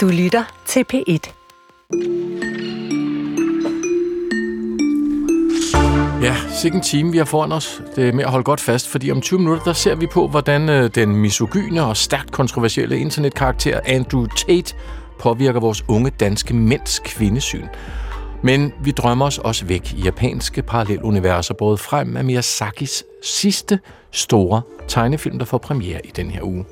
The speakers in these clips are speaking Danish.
Du lytter til P1. Ja, sikke en time, vi har foran os. Det er med at holde godt fast, fordi om 20 minutter, der ser vi på, hvordan øh, den misogyne og stærkt kontroversielle internetkarakter Andrew Tate påvirker vores unge danske mænds kvindesyn. Men vi drømmer os også væk i japanske paralleluniverser, både frem af Miyazakis sidste store tegnefilm, der får premiere i den her uge.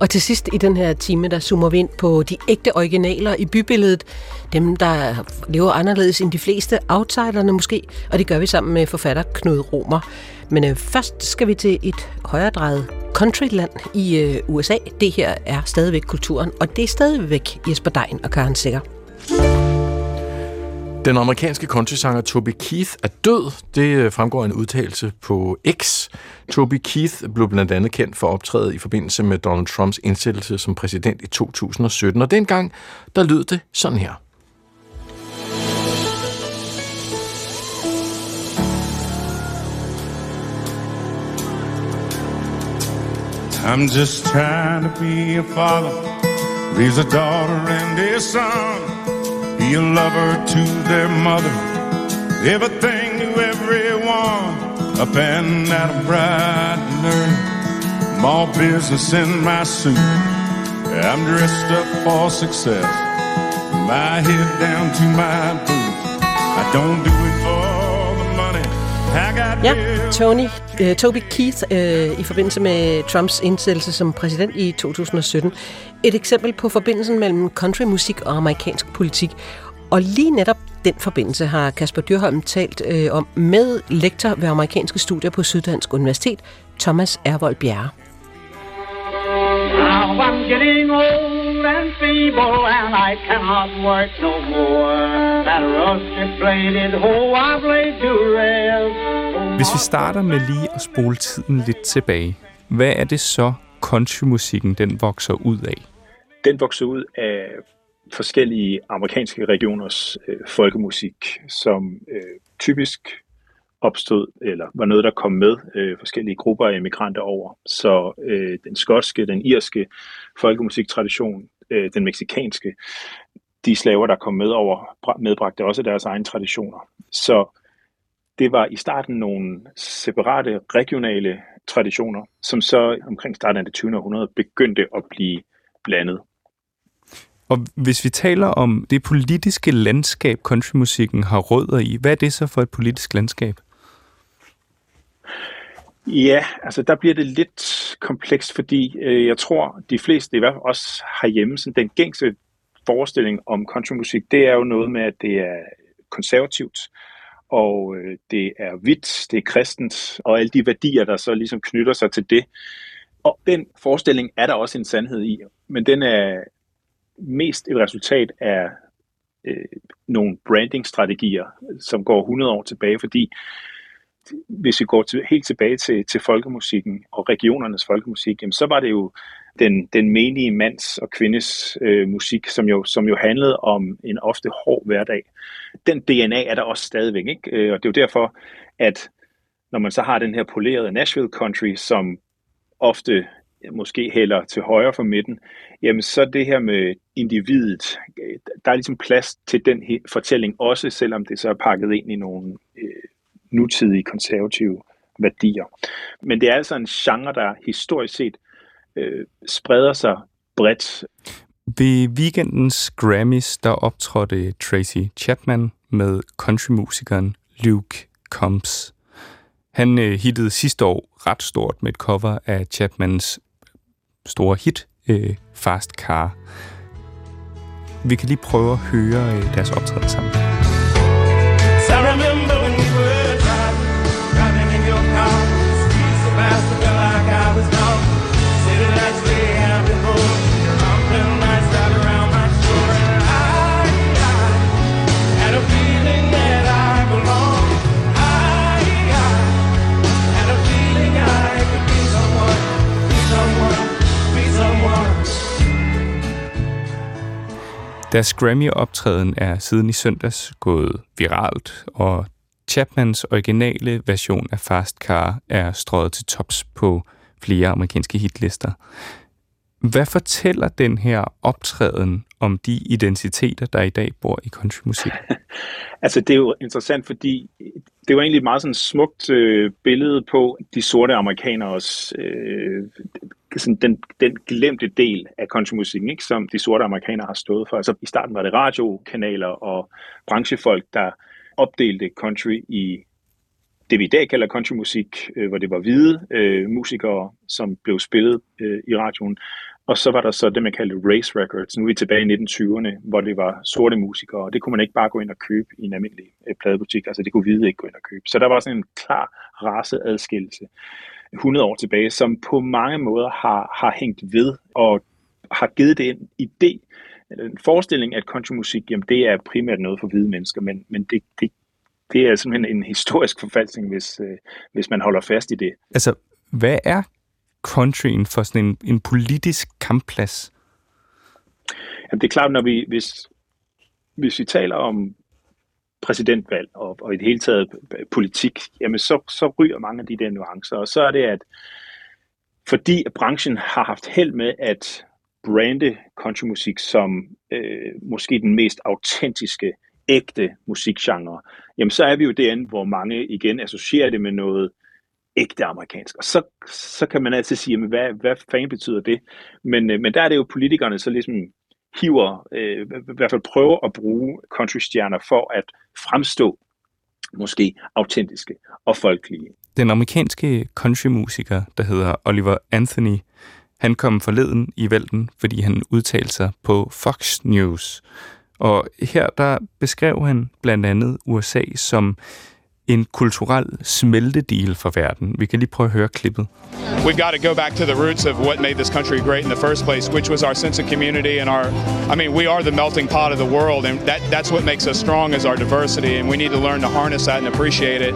Og til sidst i den her time, der zoomer vi ind på de ægte originaler i bybilledet. Dem, der lever anderledes end de fleste, outsiderne måske, og det gør vi sammen med forfatter Knud Romer. Men øh, først skal vi til et højredrejet countryland i øh, USA. Det her er stadigvæk kulturen, og det er stadigvæk Jesper Dein og Karen Sikker. Den amerikanske countrysanger Toby Keith er død. Det øh, fremgår fremgår en udtalelse på X. Toby Keith blev blandt andet kendt for optræde i forbindelse med Donald Trumps indsættelse som præsident i 2017. Og dengang, der lød det sådan her. I'm just trying to be a father, raise a daughter and a son. Be a lover to their mother. Everything to everyone. Up and out of bright and early. Small business in my suit. I'm dressed up for success. My head down to my boots. I don't do it for the money. I got ja, Tony, uh, Toby Keith uh, i forbindelse med Trumps indsættelse som præsident i 2017. Et eksempel på forbindelsen mellem countrymusik og amerikansk politik. Og lige netop den forbindelse har Kasper Dyrholm talt øh, om med lektor ved amerikanske studier på Syddansk Universitet, Thomas Ervold Bjerre. Now I'm getting old and feeble and I cannot work no more. That rusted bladed hoe I've laid to rest. Hvis vi starter med lige at spole tiden lidt tilbage, hvad er det så countrymusikken den vokser ud af? Den vokser ud af forskellige amerikanske regioners øh, folkemusik, som øh, typisk opstod, eller var noget, der kom med øh, forskellige grupper af immigranter over. Så øh, den skotske, den irske folkemusiktradition, øh, den meksikanske, de slaver, der kom med over, medbragte også deres egne traditioner. Så det var i starten nogle separate regionale traditioner, som så omkring starten af det 20. århundrede begyndte at blive blandet. Og hvis vi taler om det politiske landskab, countrymusikken har rødder i, hvad er det så for et politisk landskab? Ja, altså der bliver det lidt komplekst, fordi øh, jeg tror, de fleste, i hvert fald også herhjemme, sådan den gængse forestilling om countrymusik, det er jo noget med, at det er konservativt, og øh, det er hvidt, det er kristent, og alle de værdier, der så ligesom knytter sig til det. Og den forestilling er der også en sandhed i, men den er, mest et resultat af øh, nogle brandingstrategier, som går 100 år tilbage, fordi hvis vi går til, helt tilbage til, til folkemusikken og regionernes folkemusik, jamen, så var det jo den, den menige mands og kvindes øh, musik, som jo, som jo handlede om en ofte hård hverdag. Den DNA er der også stadigvæk, ikke? Øh, og det er jo derfor, at når man så har den her polerede Nashville Country, som ofte måske hælder til højre for midten, jamen så det her med individet, øh, der er ligesom plads til den fortælling også, selvom det så er pakket ind i nogle øh, nutidige konservative værdier. Men det er altså en genre, der historisk set øh, spreder sig bredt. Ved weekendens Grammys, der optrådte Tracy Chapman med countrymusikeren Luke Combs. Han øh, hittede sidste år ret stort med et cover af Chapmans store hit, øh, Fast Car. Vi kan lige prøve at høre øh, deres optræden sammen. Deres Grammy-optræden er siden i søndags gået viralt, og Chapmans originale version af Fast Car er strøget til tops på flere amerikanske hitlister. Hvad fortæller den her optræden om de identiteter, der i dag bor i countrymusik? altså, det er jo interessant, fordi det var egentlig et meget sådan smukt øh, billede på de sorte amerikaneres øh, sådan den, den glemte del af countrymusikken, ikke, som de sorte amerikanere har stået for. Altså, I starten var det radiokanaler og branchefolk, der opdelte country i det, vi i dag kalder countrymusik, øh, hvor det var hvide øh, musikere, som blev spillet øh, i radioen. Og så var der så det, man kaldte race records. Nu er vi tilbage i 1920'erne, hvor det var sorte musikere, og det kunne man ikke bare gå ind og købe i en almindelig øh, pladebutik. Altså det kunne hvide ikke gå ind og købe. Så der var sådan en klar raceadskillelse 100 år tilbage, som på mange måder har, har hængt ved og har givet det en idé, en forestilling, at countrymusik, jamen det er primært noget for hvide mennesker, men, men det, det, det er simpelthen en historisk forfalskning, hvis, øh, hvis man holder fast i det. Altså, hvad er countryen for sådan en, en politisk kampplads? Jamen, det er klart, når vi, hvis, hvis vi taler om præsidentvalg og, og i det hele taget politik, jamen så, så ryger mange af de der nuancer. Og så er det, at fordi branchen har haft held med at brande countrymusik som øh, måske den mest autentiske, ægte musikgenre, jamen så er vi jo derinde, hvor mange igen associerer det med noget ægte amerikansk. Og så, så kan man altid sige, jamen, hvad, hvad fanden betyder det? Men, øh, men der er det jo politikerne, så ligesom hiver, øh, i hvert fald prøver at bruge countrystjerner for at fremstå måske autentiske og folkelige. Den amerikanske countrymusiker, der hedder Oliver Anthony, han kom forleden i vælten, fordi han udtalte sig på Fox News. Og her der beskrev han blandt andet USA som en kulturel smeltedeal for verden. Vi kan lige prøve at høre klippet. We've got to go back to the roots of what made this country great in the first place, which was our sense of community and our I mean, we are the melting pot of the world and that that's what makes us strong is our diversity and we need to learn to harness that and appreciate it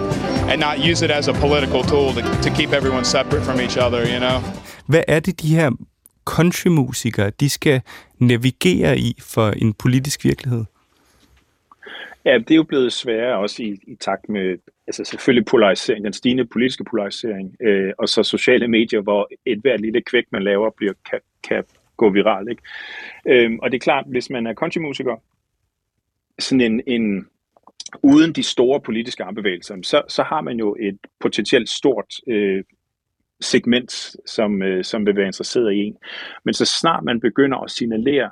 and not use it as a political tool to, to keep everyone separate from each other, you know. Hvad er det de her countrymusikere, de skal navigere i for en politisk virkelighed? Ja, det er jo blevet sværere også i, i takt med altså selvfølgelig polarisering, den stigende politiske polarisering, øh, og så sociale medier, hvor et hver lille kvæk, man laver, bliver, kan, kan gå viral. Ikke? Øhm, og det er klart, hvis man er countrymusiker, sådan en, en, uden de store politiske armbevægelser, så, så har man jo et potentielt stort øh, segment, som, øh, som vil være interesseret i en. Men så snart man begynder at signalere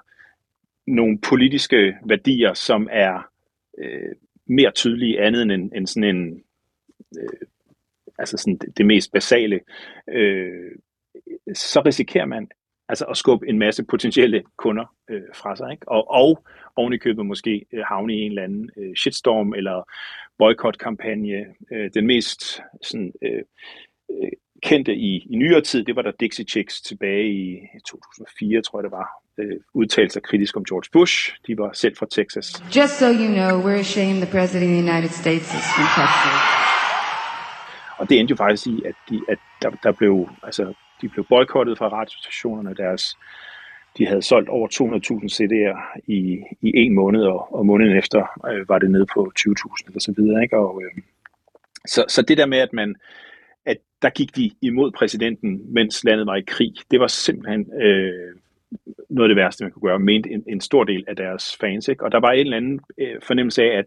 nogle politiske værdier, som er øh, mere tydelige andet end, end sådan en, øh, altså sådan det, det mest basale, øh, så risikerer man altså at skubbe en masse potentielle kunder øh, fra sig, ikke? Og, og oven i købet måske øh, havne i en eller anden øh, shitstorm eller boykotkampagne. Øh, den mest sådan, øh, øh kendte i, i nyere tid, det var der Dixie Chicks tilbage i 2004, tror jeg det var, udtalte sig kritisk om George Bush. De var selv fra Texas. Just so you know, we're ashamed the president of the United States is from Texas. Og det endte jo faktisk i, at, de, at der, der blev, altså, de blev boykottet fra radiostationerne. Deres, de havde solgt over 200.000 CD'er i, i en måned, og, og måneden efter øh, var det nede på 20.000 eller så videre. Ikke? Og, øh, så, så det der med, at man at der gik de imod præsidenten, mens landet var i krig, det var simpelthen øh, noget af det værste, man kunne gøre, mente en, en stor del af deres fans. Ikke? Og der var en eller anden øh, fornemmelse af, at,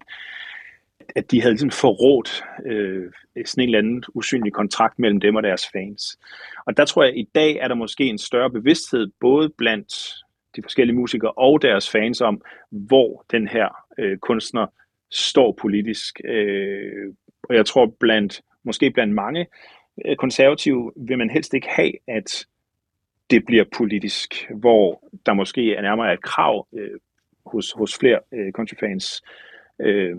at de havde ligesom forrådt øh, sådan en eller anden usynlig kontrakt mellem dem og deres fans. Og der tror jeg, at i dag er der måske en større bevidsthed, både blandt de forskellige musikere og deres fans om, hvor den her øh, kunstner står politisk. Øh, og jeg tror, blandt måske blandt mange øh, konservative vil man helst ikke have, at det bliver politisk, hvor der måske er nærmere et krav øh, hos, hos flere øh, countryfans øh,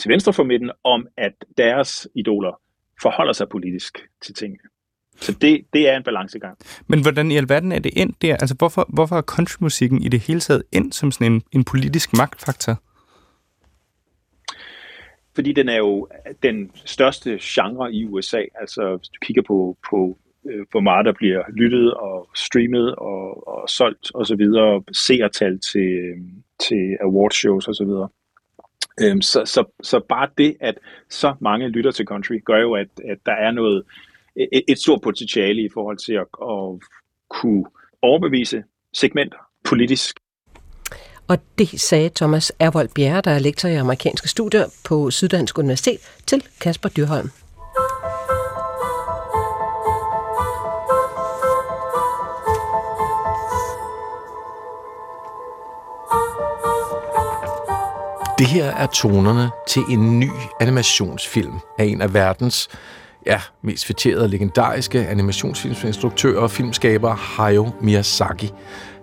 til venstre for midten, om at deres idoler forholder sig politisk til tingene. Så det, det er en balancegang. Men hvordan i alverden er det endt der? Altså hvorfor, hvorfor er countrymusikken i det hele taget endt som sådan en, en politisk magtfaktor? Fordi den er jo den største genre i USA. Altså hvis du kigger på, på øh, hvor meget der bliver lyttet og streamet og, og solgt og så videre, seertal til, øh, til awardshows og så videre. Øhm, så, så, så bare det, at så mange lytter til country, gør jo, at, at der er noget et, et stort potentiale i forhold til at, at kunne overbevise segmenter politisk Og det sagde Thomas Ervold Bjerre, der er lektor i amerikanske studier på Syddansk Universitet, til Kasper Dyrholm. Det her er tonerne til en ny animationsfilm af en af verdens ja, mest fætterede legendariske animationsfilmsinstruktører og filmskaber, Hayao Miyazaki.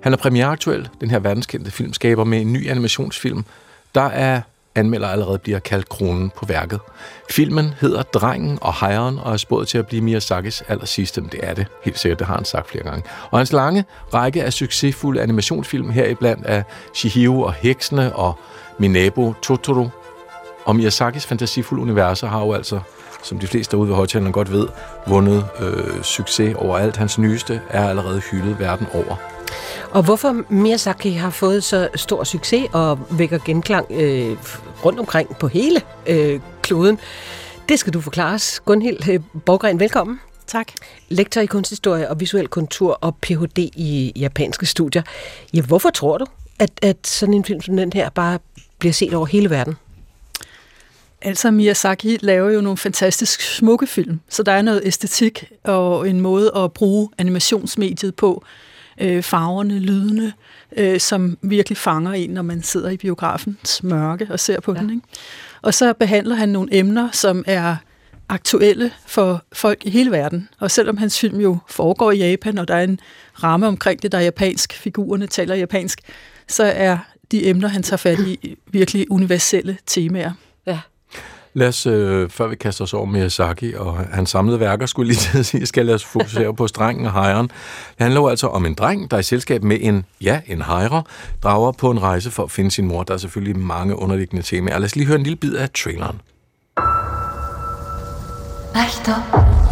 Han er premiereaktuel, den her verdenskendte filmskaber, med en ny animationsfilm, der er anmelder allerede bliver kaldt kronen på værket. Filmen hedder Drengen og Hejeren og er spået til at blive Miyazakis aller sidste, men det er det helt sikkert, det har han sagt flere gange. Og hans lange række af succesfulde animationsfilm heriblandt er Shihiro og Heksene og Min nabo Totoro og Miyazakis fantasifulde universer har jo altså som de fleste derude ved højtalerne godt ved, vundet øh, succes overalt. Hans nyeste er allerede hyldet verden over. Og hvorfor Miyazaki har fået så stor succes og vækker genklang øh, rundt omkring på hele øh, kloden, det skal du forklare os. Gunhild øh, Borgren, velkommen. Tak. Lektor i kunsthistorie og visuel kontur og Ph.D. i japanske studier. Ja, hvorfor tror du, at, at sådan en film som den her bare bliver set over hele verden? Altså Miyazaki laver jo nogle fantastisk smukke film, så der er noget æstetik og en måde at bruge animationsmediet på, øh, farverne, lydene, øh, som virkelig fanger en, når man sidder i biografens mørke og ser på ja. den. Ikke? Og så behandler han nogle emner, som er aktuelle for folk i hele verden. Og selvom hans film jo foregår i Japan, og der er en ramme omkring det, der er japansk, figurerne taler japansk, så er de emner, han tager fat i, virkelig universelle temaer. Lad os, øh, før vi kaster os over Miyazaki og hans samlede værker, skulle lige til at sige, skal lad os fokusere på strengen og hejren. Det handler jo altså om en dreng, der er i selskab med en, ja, en hejre, drager på en rejse for at finde sin mor. Der er selvfølgelig mange underliggende temaer. Lad os lige høre en lille bid af traileren. 真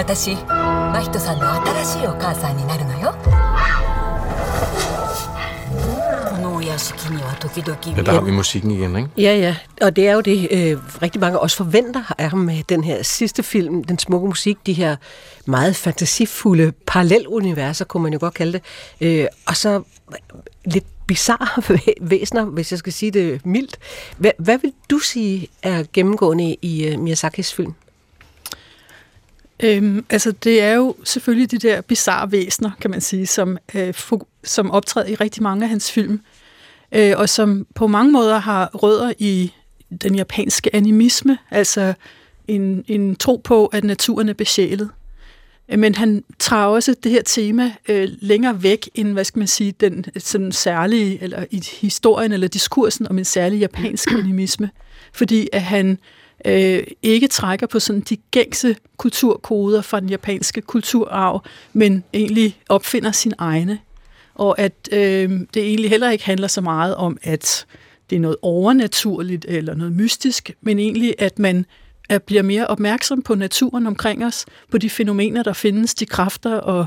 私真人さんの新しいお母さんになるのよこのお屋敷には時々 Ja, der har vi musikken igen, ikke? Ja, ja, og det er jo det, øh, rigtig mange også forventer af ham med den her sidste film, den smukke musik, de her meget fantasifulde paralleluniverser, kunne man jo godt kalde det, øh, og så lidt bizarre væsener, hvis jeg skal sige det mildt. Hvad, hvad vil du sige er gennemgående i uh, Miyazakis film? Øhm, altså, det er jo selvfølgelig de der bizarre væsener, kan man sige, som, øh, som optræder i rigtig mange af hans film, øh, og som på mange måder har rødder i den japanske animisme, altså en, en tro på, at naturen er besjælet. Øh, men han tager også det her tema øh, længere væk end, hvad skal man sige, den sådan særlige, eller i historien eller diskursen om en særlig japansk animisme. Fordi at han øh, Øh, ikke trækker på sådan de gængse kulturkoder fra den japanske kulturarv, men egentlig opfinder sin egne. Og at øh, det egentlig heller ikke handler så meget om, at det er noget overnaturligt eller noget mystisk, men egentlig, at man at bliver mere opmærksom på naturen omkring os, på de fænomener, der findes, de kræfter og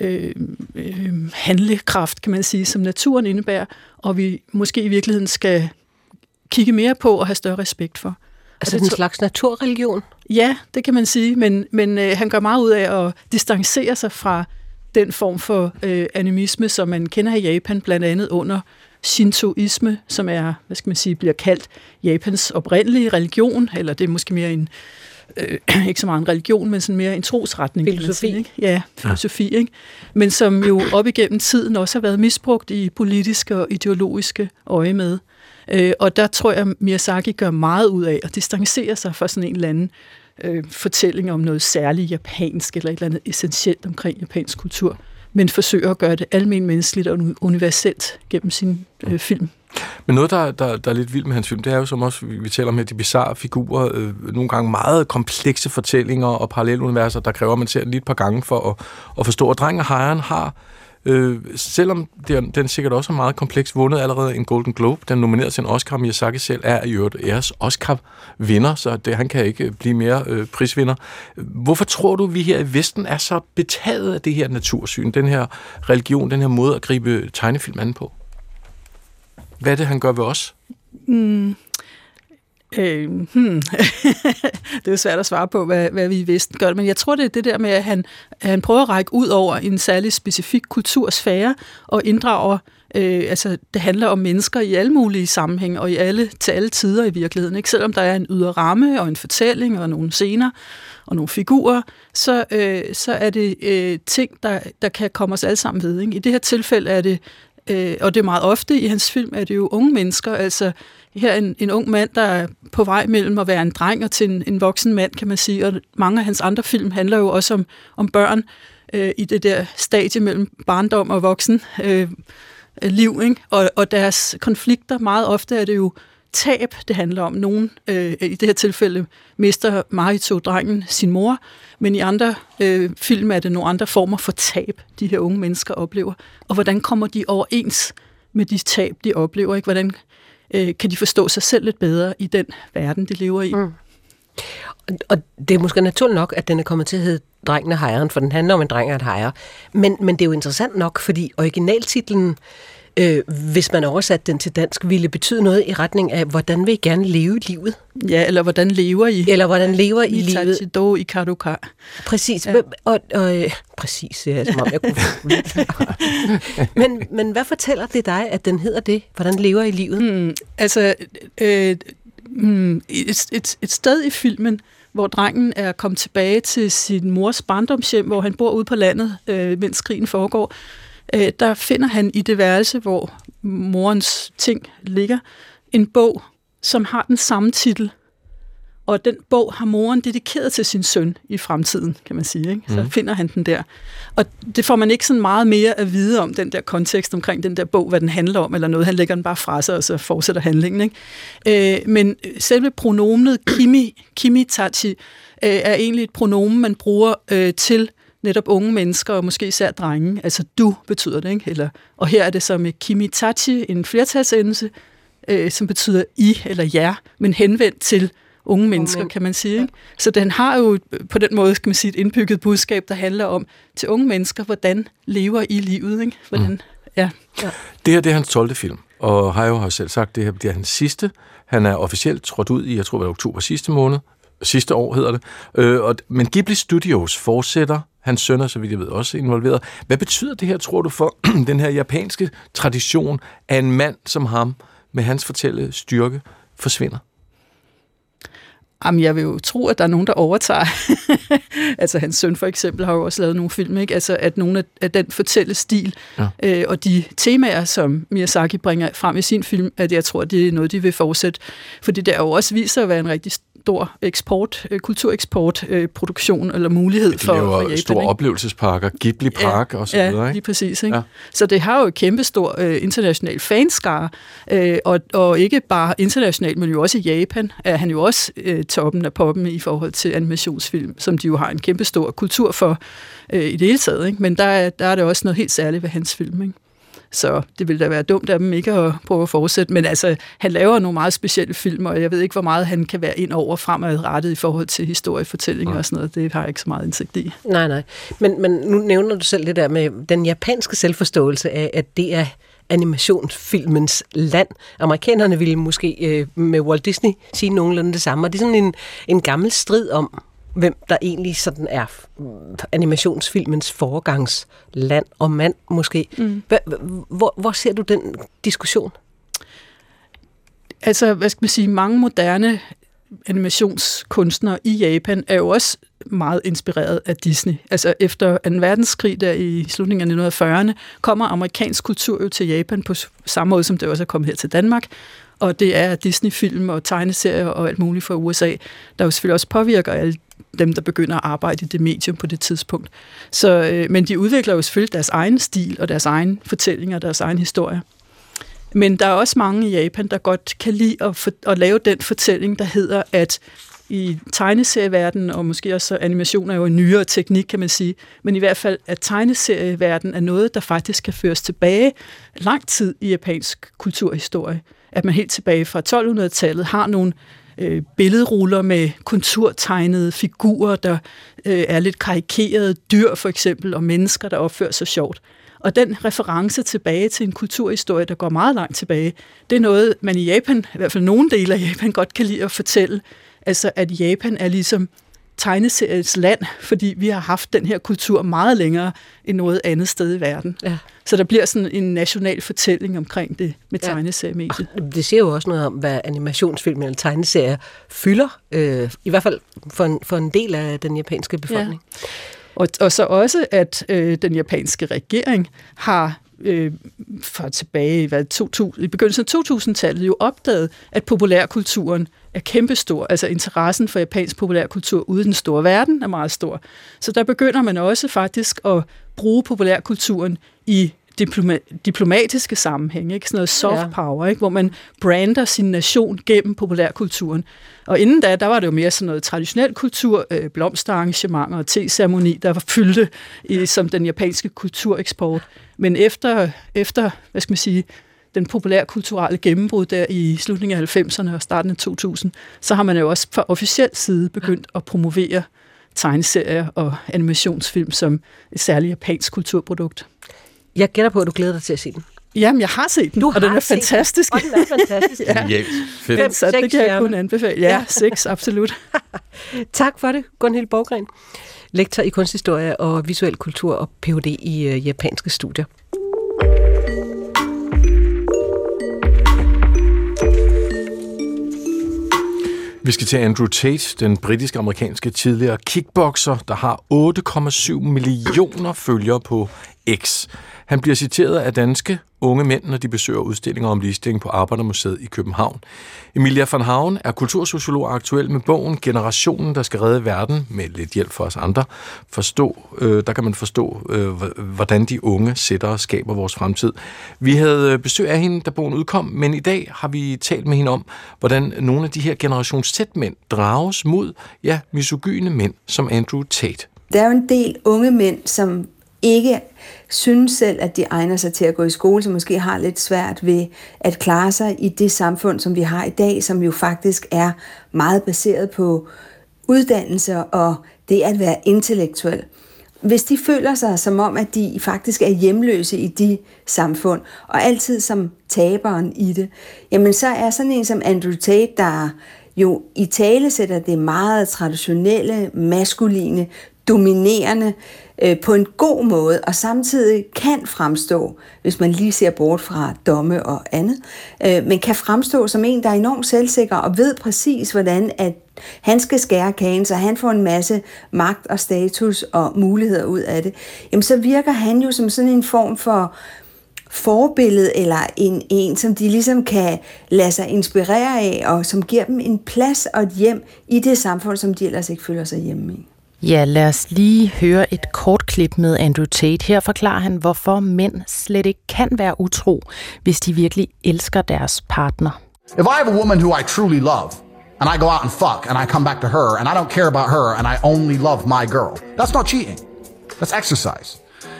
øh, øh, handlekraft, kan man sige, som naturen indebærer, og vi måske i virkeligheden skal kigge mere på og have større respekt for. Altså en slags naturreligion? Ja, det kan man sige, men, men øh, han gør meget ud af at distancere sig fra den form for øh, animisme, som man kender i Japan, blandt andet under Shintoisme, som er, hvad skal man sige, bliver kaldt Japans oprindelige religion, eller det er måske mere en, øh, ikke så meget en religion, men sådan mere en trosretning. Filosofi. Sige, ikke? Ja, filosofi, ja. ikke? Men som jo op igennem tiden også har været misbrugt i politiske og ideologiske øje med. Øh, og der tror jeg, Miyazaki gør meget ud af at distancere sig fra sådan en eller anden øh, fortælling om noget særligt japansk, eller et eller andet essentielt omkring japansk kultur men forsøger at gøre det almen menneskeligt og universelt gennem sin øh, film. Men noget, der, der, der er lidt vildt med hans film, det er jo som også, vi, vi taler om her, de bizarre figurer, øh, nogle gange meget komplekse fortællinger og paralleluniverser, der kræver, at man ser lige et par gange for at, at forstå. Og Dreng og Hejren har Øh, selvom den, den sikkert også er meget kompleks, vundet allerede en Golden Globe, den nomineret til en Oscar, Miyazaki selv er i øvrigt æres Oscar-vinder, så det, han kan ikke blive mere øh, prisvinder. Hvorfor tror du, vi her i Vesten er så betaget af det her natursyn, den her religion, den her måde at gribe tegnefilm an på? Hvad er det, han gør ved os? Mm. Øh, hmm. det er jo svært at svare på, hvad, hvad vi i Vesten gør, men jeg tror, det er det der med, at han, han prøver at række ud over en særlig specifik kultursfære og inddrager Øh, altså, det handler om mennesker i alle mulige sammenhænge og i alle, til alle tider i virkeligheden. Ikke? Selvom der er en ydre ramme og en fortælling og nogle scener og nogle figurer, så, øh, så er det øh, ting, der, der kan komme os alle sammen ved. Ikke? I det her tilfælde er det, øh, og det er meget ofte i hans film, er det jo unge mennesker, altså her en, en ung mand, der er på vej mellem at være en dreng og til en, en voksen mand, kan man sige. Og mange af hans andre film handler jo også om, om børn øh, i det der stadie mellem barndom og voksen øh, liv. Ikke? Og, og deres konflikter, meget ofte er det jo tab, det handler om. Nogen, øh, i det her tilfælde, mister Marito, drengen, sin mor, men i andre øh, film er det nogle andre former for tab, de her unge mennesker oplever. Og hvordan kommer de overens med de tab, de oplever? Ikke? Hvordan øh, kan de forstå sig selv lidt bedre i den verden, de lever i. Mm. Og det er måske naturligt nok, at den er kommet til at hedde Drengen og hejren, for den handler om en dreng og et hejer. Men, men det er jo interessant nok, fordi originaltitlen, øh, hvis man oversat den til dansk, ville betyde noget i retning af, hvordan vil I gerne leve livet? Ja, eller hvordan lever I? Eller hvordan lever I livet? Do i karuka. Præcis. Ja. Og, og, øh, præcis, jeg, som om jeg kunne men, men hvad fortæller det dig, at den hedder det? Hvordan lever I livet? Hmm, altså, øh, hmm, et, et, et sted i filmen, hvor drengen er kommet tilbage til sin mors barndomshjem, hvor han bor ude på landet, øh, mens krigen foregår, øh, der finder han i det værelse, hvor morens ting ligger, en bog, som har den samme titel og den bog har moren dedikeret til sin søn i fremtiden, kan man sige. Ikke? Så mm. finder han den der. Og det får man ikke sådan meget mere at vide om, den der kontekst omkring den der bog, hvad den handler om, eller noget. Han lægger den bare fra sig, og så fortsætter handlingen. Ikke? Øh, men selve pronomenet kimi, kimitachi øh, er egentlig et pronomen, man bruger øh, til netop unge mennesker, og måske især drenge. Altså du betyder det, ikke? Eller, og her er det så med kimitachi, en flertalsendelse, øh, som betyder I eller jer, men henvendt til unge mennesker, kan man sige. Ikke? Så den har jo på den måde, skal man sige, et indbygget budskab, der handler om til unge mennesker, hvordan lever i livet. Ikke? Hvordan, mm. ja. ja. Det her det er hans 12. film, og har jo selv sagt, det her det er hans sidste. Han er officielt trådt ud i, jeg tror det var oktober sidste måned, sidste år hedder det. Øh, og, men Ghibli Studios fortsætter Hans søn er, så vidt jeg ved, også involveret. Hvad betyder det her, tror du, for den her japanske tradition af en mand som ham, med hans fortælle styrke, forsvinder? Jamen, jeg vil jo tro, at der er nogen, der overtager. altså, hans søn for eksempel har jo også lavet nogle film, ikke? Altså, at nogen af, den fortællestil ja. øh, og de temaer, som Miyazaki bringer frem i sin film, at jeg tror, det er noget, de vil fortsætte. Fordi det er jo også viser at være en rigtig stor eksport, øh, kultureksport, øh, produktion eller mulighed for, for Japan. store ikke? oplevelsesparker, Ghibli Park ja, og så videre. Ja, ikke? lige præcis. Ikke? Ja. Så det har jo et kæmpestor øh, international fanskare, øh, og, og ikke bare internationalt, men jo også i Japan er han jo også øh, toppen af poppen i forhold til animationsfilm, som de jo har en kæmpestor kultur for øh, i det hele taget. Ikke? Men der er, der er det også noget helt særligt ved hans film. Ikke? Så det ville da være dumt af dem ikke at prøve at fortsætte. Men altså, han laver nogle meget specielle film, og jeg ved ikke, hvor meget han kan være ind over fremadrettet i forhold til historiefortællinger og sådan noget. Det har jeg ikke så meget indsigt i. Nej, nej. Men, men nu nævner du selv det der med den japanske selvforståelse af, at det er animationsfilmens land. Amerikanerne ville måske øh, med Walt Disney sige nogenlunde det samme, og det er sådan en, en gammel strid om, hvem der egentlig sådan er animationsfilmens foregangsland og mand måske. Mm. Hvor, hvor ser du den diskussion? Altså, hvad skal man sige, mange moderne animationskunstnere i Japan er jo også meget inspireret af Disney. Altså efter 2. verdenskrig der i slutningen af 1940'erne kommer amerikansk kultur jo til Japan på samme måde, som det også er kommet her til Danmark. Og det er Disney-film og tegneserier og alt muligt fra USA, der jo selvfølgelig også påvirker alle dem, der begynder at arbejde i det medium på det tidspunkt. Så, øh, men de udvikler jo selvfølgelig deres egen stil og deres egen fortællinger og deres egen historie. Men der er også mange i Japan, der godt kan lide at, for, at lave den fortælling, der hedder, at i tegneserieverdenen, og måske også animation er jo en nyere teknik, kan man sige, men i hvert fald, at tegneserieverdenen er noget, der faktisk kan føres tilbage lang tid i japansk kulturhistorie. At man helt tilbage fra 1200-tallet har nogle øh, billedruller med konturtegnede figurer, der øh, er lidt karikerede dyr for eksempel, og mennesker, der opfører sig sjovt. Og den reference tilbage til en kulturhistorie, der går meget langt tilbage, det er noget, man i Japan, i hvert fald nogle dele af Japan, godt kan lide at fortælle. Altså, at Japan er ligesom tegneseriens land, fordi vi har haft den her kultur meget længere end noget andet sted i verden. Ja. Så der bliver sådan en national fortælling omkring det med ja. tegneseriemediet. Det siger jo også noget om, hvad animationsfilm eller tegneserier fylder, øh, i hvert fald for en, for en del af den japanske befolkning. Ja. Og, og så også, at øh, den japanske regering har øh, for tilbage i, hvad, 2000, i begyndelsen af 2000-tallet jo opdaget, at populærkulturen er kæmpestor. Altså interessen for japansk populærkultur ude i den store verden er meget stor. Så der begynder man også faktisk at bruge populærkulturen i diploma- diplomatiske sammenhænge, ikke? sådan noget soft power, ikke? hvor man brander sin nation gennem populærkulturen. Og inden da, der var det jo mere sådan noget traditionel kultur, øh, blomsterarrangementer og te-ceremoni, der var fyldte i, som den japanske kultureksport. Men efter, efter hvad skal man sige, den populære kulturelle gennembrud der i slutningen af 90'erne og starten af 2000, så har man jo også fra officiel side begyndt at promovere tegneserier og animationsfilm som et særligt japansk kulturprodukt. Jeg gætter på, at du glæder dig til at se den. Jamen, jeg har set den, du og den er fantastisk. Den. Og den er fantastisk. ja. Genialt. Fedt. Så det kan jeg kun anbefale. Ja, ja. seks, absolut. tak for det, Gunhild Borgren. Lektor i kunsthistorie og visuel kultur og Ph.D. i uh, japanske studier. Vi skal til Andrew Tate, den britisk-amerikanske tidligere kickboxer, der har 8,7 millioner følgere på X. Han bliver citeret af danske unge mænd, når de besøger udstillinger om ligestilling på Arbejdermuseet i København. Emilia van Havn er kultursociolog og aktuel med bogen Generationen, der skal redde verden, med lidt hjælp for os andre. Forstå, øh, der kan man forstå, øh, hvordan de unge sætter og skaber vores fremtid. Vi havde øh, besøg af hende, da bogen udkom, men i dag har vi talt med hende om, hvordan nogle af de her generationstæt-mænd drages mod, ja, misogyne mænd som Andrew Tate. Der er jo en del unge mænd, som ikke synes selv, at de egner sig til at gå i skole, som måske har lidt svært ved at klare sig i det samfund, som vi har i dag, som jo faktisk er meget baseret på uddannelse og det at være intellektuel. Hvis de føler sig som om, at de faktisk er hjemløse i de samfund, og altid som taberen i det, jamen så er sådan en som Andrew Tate, der jo i tale sætter det meget traditionelle, maskuline, dominerende øh, på en god måde, og samtidig kan fremstå, hvis man lige ser bort fra domme og andet, øh, men kan fremstå som en, der er enormt selvsikker og ved præcis, hvordan at han skal skære kagen, så han får en masse magt og status og muligheder ud af det, jamen så virker han jo som sådan en form for forbillede, eller en, en, som de ligesom kan lade sig inspirere af, og som giver dem en plads og et hjem i det samfund, som de ellers ikke føler sig hjemme i. Ja, lad os lige høre et kort klip med Andrew Tate. Her forklarer han, hvorfor mænd slet ikke kan være utro, hvis de virkelig elsker deres partner. If I have a woman who I truly love, and I go out and fuck, and I come back to her, and I don't care about her, and I only love my girl, that's not cheating. That's exercise.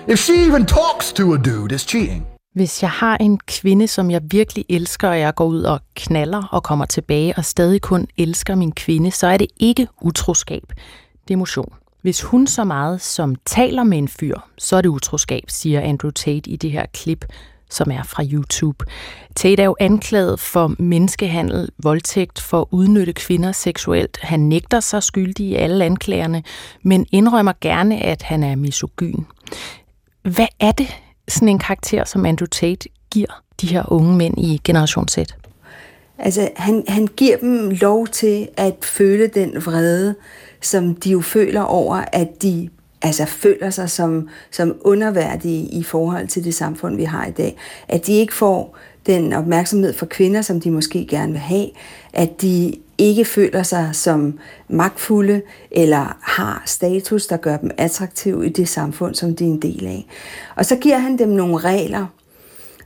If she even talks to a dude, it's cheating. Hvis jeg har en kvinde, som jeg virkelig elsker, og jeg går ud og knaller og kommer tilbage og stadig kun elsker min kvinde, så er det ikke utroskab emotion. Hvis hun så meget som taler med en fyr, så er det utroskab, siger Andrew Tate i det her klip, som er fra YouTube. Tate er jo anklaget for menneskehandel, voldtægt, for at udnytte kvinder seksuelt. Han nægter sig skyldig i alle anklagerne, men indrømmer gerne, at han er misogyn. Hvad er det, sådan en karakter som Andrew Tate giver de her unge mænd i Generation Z? Altså, han, han giver dem lov til at føle den vrede, som de jo føler over, at de altså føler sig som, som underværdige i forhold til det samfund, vi har i dag. At de ikke får den opmærksomhed for kvinder, som de måske gerne vil have. At de ikke føler sig som magtfulde eller har status, der gør dem attraktive i det samfund, som de er en del af. Og så giver han dem nogle regler,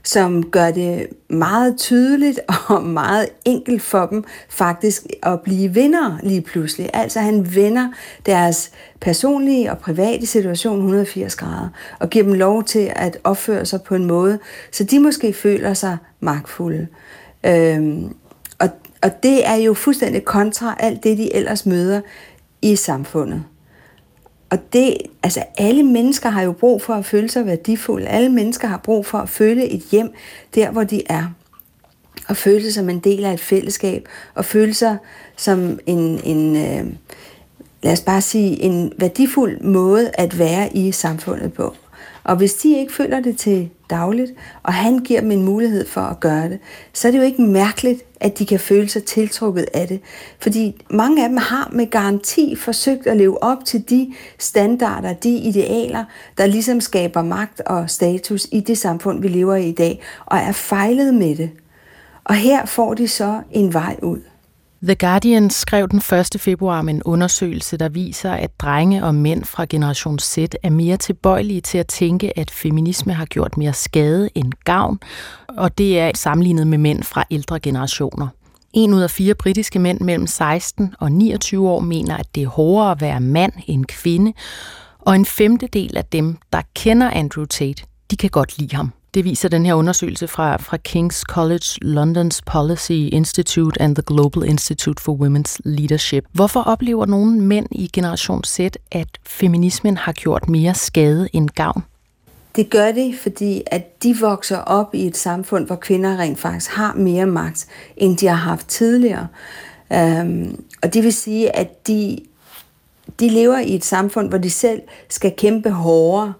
som gør det meget tydeligt og meget enkelt for dem faktisk at blive vinder lige pludselig. Altså han vender deres personlige og private situation 180 grader og giver dem lov til at opføre sig på en måde, så de måske føler sig magtfulde. Øhm, og, og det er jo fuldstændig kontra alt det, de ellers møder i samfundet. Og det, altså alle mennesker har jo brug for at føle sig værdifulde. Alle mennesker har brug for at føle et hjem der, hvor de er. Og føle sig som en del af et fællesskab. Og føle sig som en, en øh, lad os bare sige, en værdifuld måde at være i samfundet på. Og hvis de ikke føler det til dagligt, og han giver dem en mulighed for at gøre det, så er det jo ikke mærkeligt, at de kan føle sig tiltrukket af det. Fordi mange af dem har med garanti forsøgt at leve op til de standarder, de idealer, der ligesom skaber magt og status i det samfund, vi lever i i dag, og er fejlet med det. Og her får de så en vej ud. The Guardian skrev den 1. februar om en undersøgelse, der viser, at drenge og mænd fra generation Z er mere tilbøjelige til at tænke, at feminisme har gjort mere skade end gavn, og det er sammenlignet med mænd fra ældre generationer. En ud af fire britiske mænd mellem 16 og 29 år mener, at det er hårdere at være mand end kvinde, og en femtedel af dem, der kender Andrew Tate, de kan godt lide ham. Det viser den her undersøgelse fra, fra King's College London's Policy Institute and the Global Institute for Women's Leadership. Hvorfor oplever nogle mænd i generation Z, at feminismen har gjort mere skade end gavn? Det gør det, fordi at de vokser op i et samfund, hvor kvinder rent faktisk har mere magt, end de har haft tidligere. Øhm, og det vil sige, at de, de lever i et samfund, hvor de selv skal kæmpe hårdere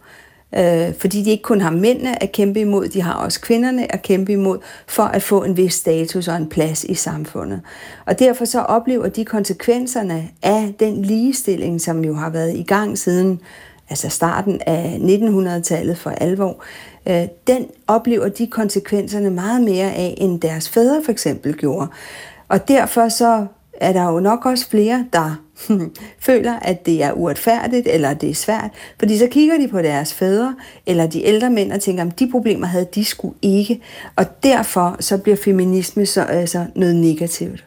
øh, fordi de ikke kun har mændene at kæmpe imod, de har også kvinderne at kæmpe imod, for at få en vis status og en plads i samfundet. Og derfor så oplever de konsekvenserne af den ligestilling, som jo har været i gang siden altså starten af 1900-tallet for alvor, øh, den oplever de konsekvenserne meget mere af, end deres fædre for eksempel gjorde. Og derfor så er der jo nok også flere, der føler, at det er uretfærdigt, eller det er svært. Fordi så kigger de på deres fædre, eller de ældre mænd, og tænker, om de problemer havde de skulle ikke. Og derfor så bliver feminisme så altså noget negativt.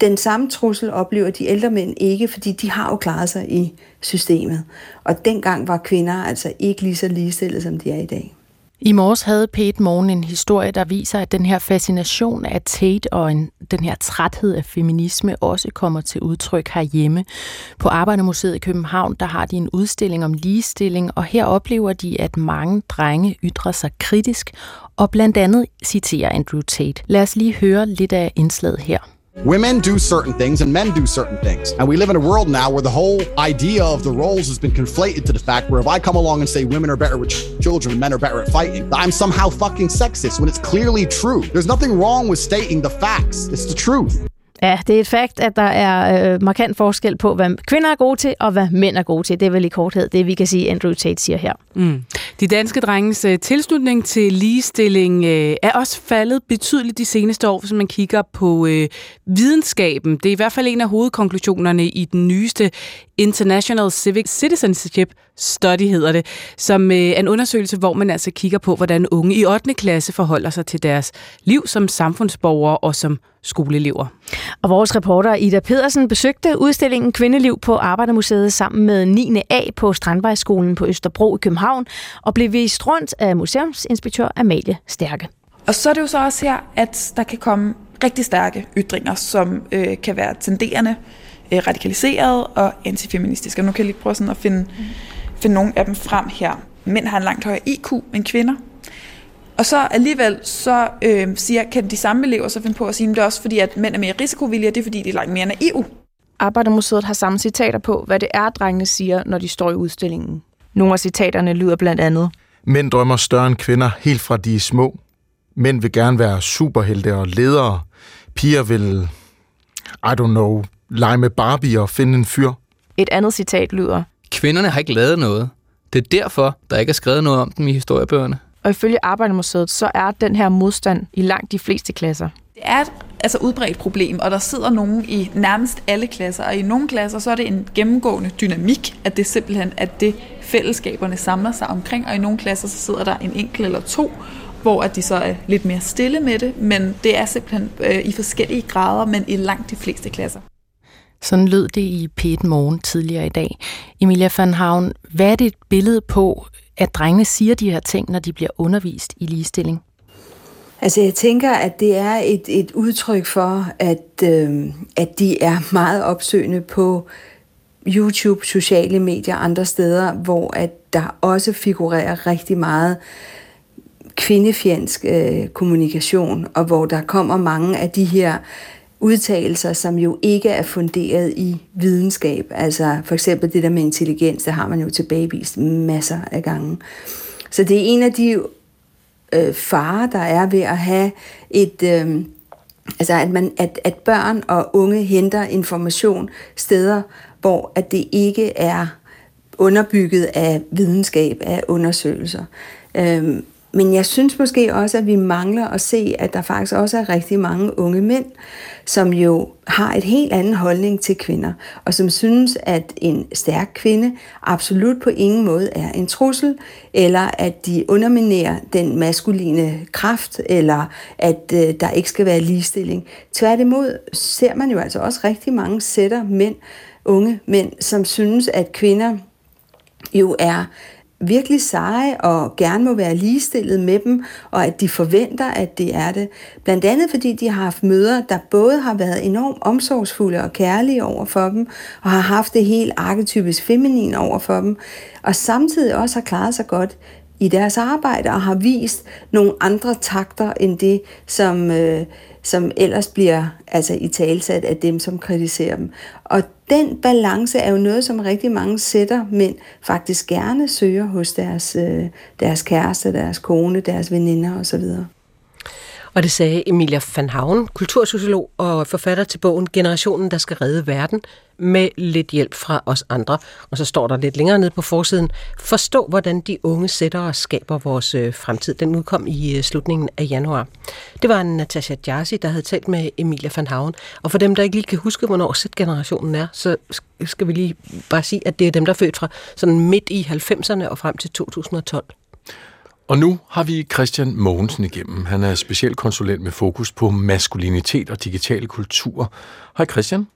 Den samme trussel oplever de ældre mænd ikke, fordi de har jo klaret sig i systemet. Og dengang var kvinder altså ikke lige så ligestillede, som de er i dag. I morges havde Pete Morgen en historie, der viser, at den her fascination af Tate og en, den her træthed af feminisme også kommer til udtryk herhjemme. På Arbejdermuseet i København, der har de en udstilling om ligestilling, og her oplever de, at mange drenge ytrer sig kritisk, og blandt andet citerer Andrew Tate. Lad os lige høre lidt af indslaget her. Women do certain things and men do certain things. And we live in a world now where the whole idea of the roles has been conflated to the fact where if I come along and say women are better with children and men are better at fighting, I'm somehow fucking sexist when it's clearly true. There's nothing wrong with stating the facts. It's the truth. Ja, det er et fakt, at der er øh, markant forskel på, hvad kvinder er gode til, og hvad mænd er gode til. Det er vel i korthed det, vi kan sige, Andrew Tate siger her. Mm. De danske drenges øh, tilslutning til ligestilling øh, er også faldet betydeligt de seneste år, hvis man kigger på øh, videnskaben. Det er i hvert fald en af hovedkonklusionerne i den nyeste International Civic Citizenship Study hedder det, som øh, er en undersøgelse, hvor man altså kigger på, hvordan unge i 8. klasse forholder sig til deres liv som samfundsborgere og som skoleelever. Og vores reporter Ida Pedersen besøgte udstillingen Kvindeliv på Arbejdermuseet sammen med 9. A på Strandvejsskolen på Østerbro i København og blev vist rundt af museumsinspektør Amalie Stærke. Og så er det jo så også her, at der kan komme rigtig stærke ytringer, som øh, kan være tenderende, øh, radikaliseret og antifeministiske. Og nu kan jeg lige prøve sådan at finde, mm. Finde nogle af dem frem her. Mænd har en langt højere IQ end kvinder. Og så alligevel så øh, siger, kan de samme elever så finde på at sige, at det er også fordi, at mænd er mere risikovillige, og det er fordi, de er langt mere naive. Arbejdermuseet har samme citater på, hvad det er, drengene siger, når de står i udstillingen. Nogle af citaterne lyder blandt andet. Mænd drømmer større end kvinder, helt fra de er små. Mænd vil gerne være superhelte og ledere. Piger vil, I don't know, lege med Barbie og finde en fyr. Et andet citat lyder. Kvinderne har ikke lavet noget. Det er derfor, der ikke er skrevet noget om dem i historiebøgerne. Og ifølge Arbejdermuseet, så er den her modstand i langt de fleste klasser. Det er et altså udbredt problem, og der sidder nogen i nærmest alle klasser, og i nogle klasser så er det en gennemgående dynamik, at det simpelthen at det fællesskaberne samler sig omkring, og i nogle klasser så sidder der en enkelt eller to, hvor at de så er lidt mere stille med det, men det er simpelthen øh, i forskellige grader, men i langt de fleste klasser. Sådan lød det i p Morgen tidligere i dag. Emilia van Havn, hvad er det et billede på, at drengene siger de her ting, når de bliver undervist i ligestilling? Altså jeg tænker, at det er et, et udtryk for, at, øh, at de er meget opsøgende på YouTube, sociale medier og andre steder, hvor at der også figurerer rigtig meget kvindefjendsk øh, kommunikation, og hvor der kommer mange af de her udtalelser, som jo ikke er funderet i videnskab. Altså for eksempel det der med intelligens, det har man jo tilbagevist masser af gange. Så det er en af de øh, farer, der er ved at have et... Øh, altså at, man, at, at børn og unge henter information steder, hvor at det ikke er underbygget af videnskab, af undersøgelser. Øhm, men jeg synes måske også, at vi mangler at se, at der faktisk også er rigtig mange unge mænd, som jo har et helt anden holdning til kvinder, og som synes, at en stærk kvinde absolut på ingen måde er en trussel, eller at de underminerer den maskuline kraft, eller at øh, der ikke skal være ligestilling. Tværtimod ser man jo altså også rigtig mange sætter mænd, unge mænd, som synes, at kvinder jo er virkelig seje og gerne må være ligestillet med dem, og at de forventer, at det er det. Blandt andet fordi de har haft møder, der både har været enormt omsorgsfulde og kærlige over for dem, og har haft det helt arketypisk feminin over for dem, og samtidig også har klaret sig godt i deres arbejde og har vist nogle andre takter end det, som, øh, som ellers bliver altså i talsat af dem, som kritiserer dem. Og den balance er jo noget, som rigtig mange sætter mænd faktisk gerne søger hos deres, øh, deres kæreste, deres kone, deres veninder osv. Og det sagde Emilia van Havn, kultursociolog og forfatter til bogen Generationen, der skal redde verden, med lidt hjælp fra os andre. Og så står der lidt længere ned på forsiden, forstå hvordan de unge sætter og skaber vores øh, fremtid. Den udkom i øh, slutningen af januar. Det var Natasha Jarsi, der havde talt med Emilia van Havn. Og for dem, der ikke lige kan huske, hvornår sæt-generationen er, så skal vi lige bare sige, at det er dem, der er født fra sådan midt i 90'erne og frem til 2012. Og nu har vi Christian Mogensen igennem. Han er specialkonsulent med fokus på maskulinitet og digitale kultur. Hej Christian.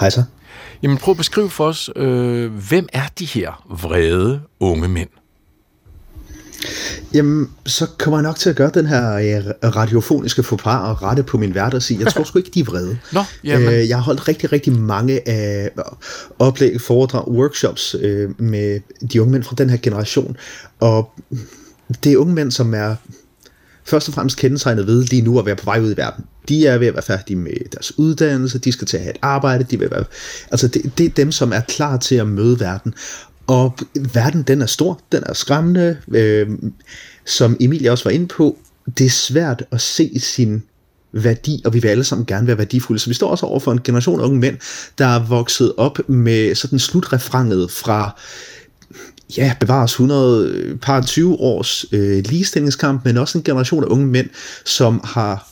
Hej så. Jamen prøv at beskrive for os, øh, hvem er de her vrede unge mænd? Jamen, så kommer jeg nok til at gøre den her øh, radiofoniske forpar og rette på min vært og sige, jeg tror sgu ikke, de er vrede. Nå, jamen. Øh, jeg har holdt rigtig, rigtig mange af oplæg, foredrag, workshops øh, med de unge mænd fra den her generation, og det er unge mænd, som er først og fremmest kendetegnet ved lige nu at være på vej ud i verden. De er ved at være færdige med deres uddannelse, de skal til at have et arbejde, de vil være, altså det, det er dem, som er klar til at møde verden. Og verden, den er stor, den er skræmmende. Øh, som Emilie også var inde på, det er svært at se sin værdi, og vi vil alle sammen gerne være værdifulde. Så vi står også over for en generation af unge mænd, der er vokset op med sådan slutrefranget fra ja, bevares 100, par 20 års øh, ligestillingskamp, men også en generation af unge mænd, som har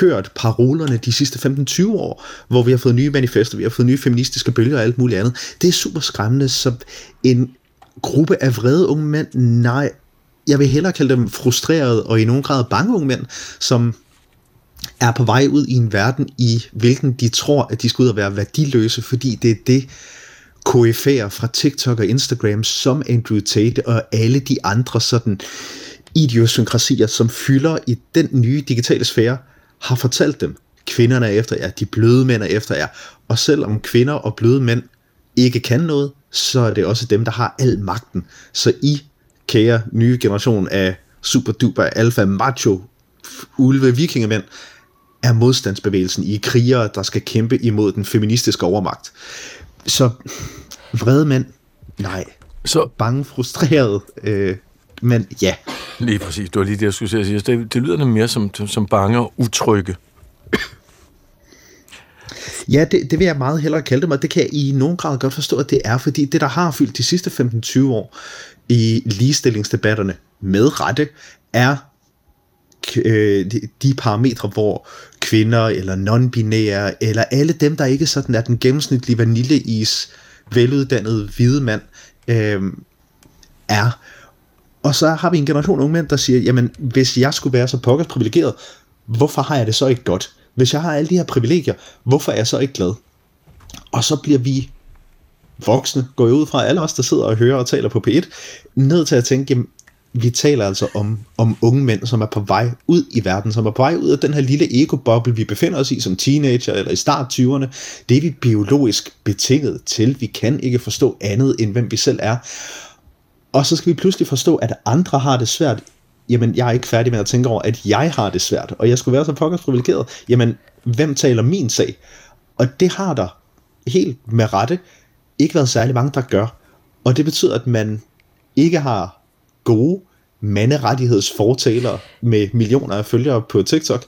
hørt parolerne de sidste 15-20 år, hvor vi har fået nye manifester, vi har fået nye feministiske bølger og alt muligt andet. Det er super skræmmende, så en gruppe af vrede unge mænd, nej, jeg vil hellere kalde dem frustrerede og i nogen grad bange unge mænd, som er på vej ud i en verden, i hvilken de tror, at de skal ud og være værdiløse, fordi det er det, KF'er fra TikTok og Instagram, som Andrew Tate og alle de andre sådan idiosynkrasier, som fylder i den nye digitale sfære, har fortalt dem, kvinderne er efter jer, de bløde mænd er efter jer. Og selvom kvinder og bløde mænd ikke kan noget, så er det også dem, der har al magten. Så I, kære nye generation af super duper alfa macho ulve vikingemænd, er modstandsbevægelsen i krigere, der skal kæmpe imod den feministiske overmagt. Så vrede mænd, nej. Så bange, frustreret, øh, men ja. Lige præcis, det var lige det, jeg skulle sige. Det, det lyder nemlig mere som, som bange og utrygge. Ja, det, det vil jeg meget hellere kalde det, og det kan jeg i nogen grad godt forstå, at det er, fordi det, der har fyldt de sidste 15-20 år i ligestillingsdebatterne med rette, er øh, de, de parametre, hvor kvinder eller non-binære, eller alle dem, der ikke sådan er den gennemsnitlige vaniljeis veluddannede hvide mand, øh, er. Og så har vi en generation unge mænd, der siger, jamen hvis jeg skulle være så pokkers privilegeret, hvorfor har jeg det så ikke godt? Hvis jeg har alle de her privilegier, hvorfor er jeg så ikke glad? Og så bliver vi voksne, går jeg ud fra alle os, der sidder og hører og taler på P1, ned til at tænke, jamen, vi taler altså om, om unge mænd, som er på vej ud i verden, som er på vej ud af den her lille ego-boble, vi befinder os i som teenager eller i start 20'erne. Det er vi biologisk betinget til. Vi kan ikke forstå andet, end hvem vi selv er. Og så skal vi pludselig forstå, at andre har det svært. Jamen, jeg er ikke færdig med at tænke over, at jeg har det svært, og jeg skulle være så pokkers privilegeret. Jamen, hvem taler min sag? Og det har der helt med rette ikke været særlig mange, der gør. Og det betyder, at man ikke har gode manderettighedsfortalere med millioner af følgere på TikTok.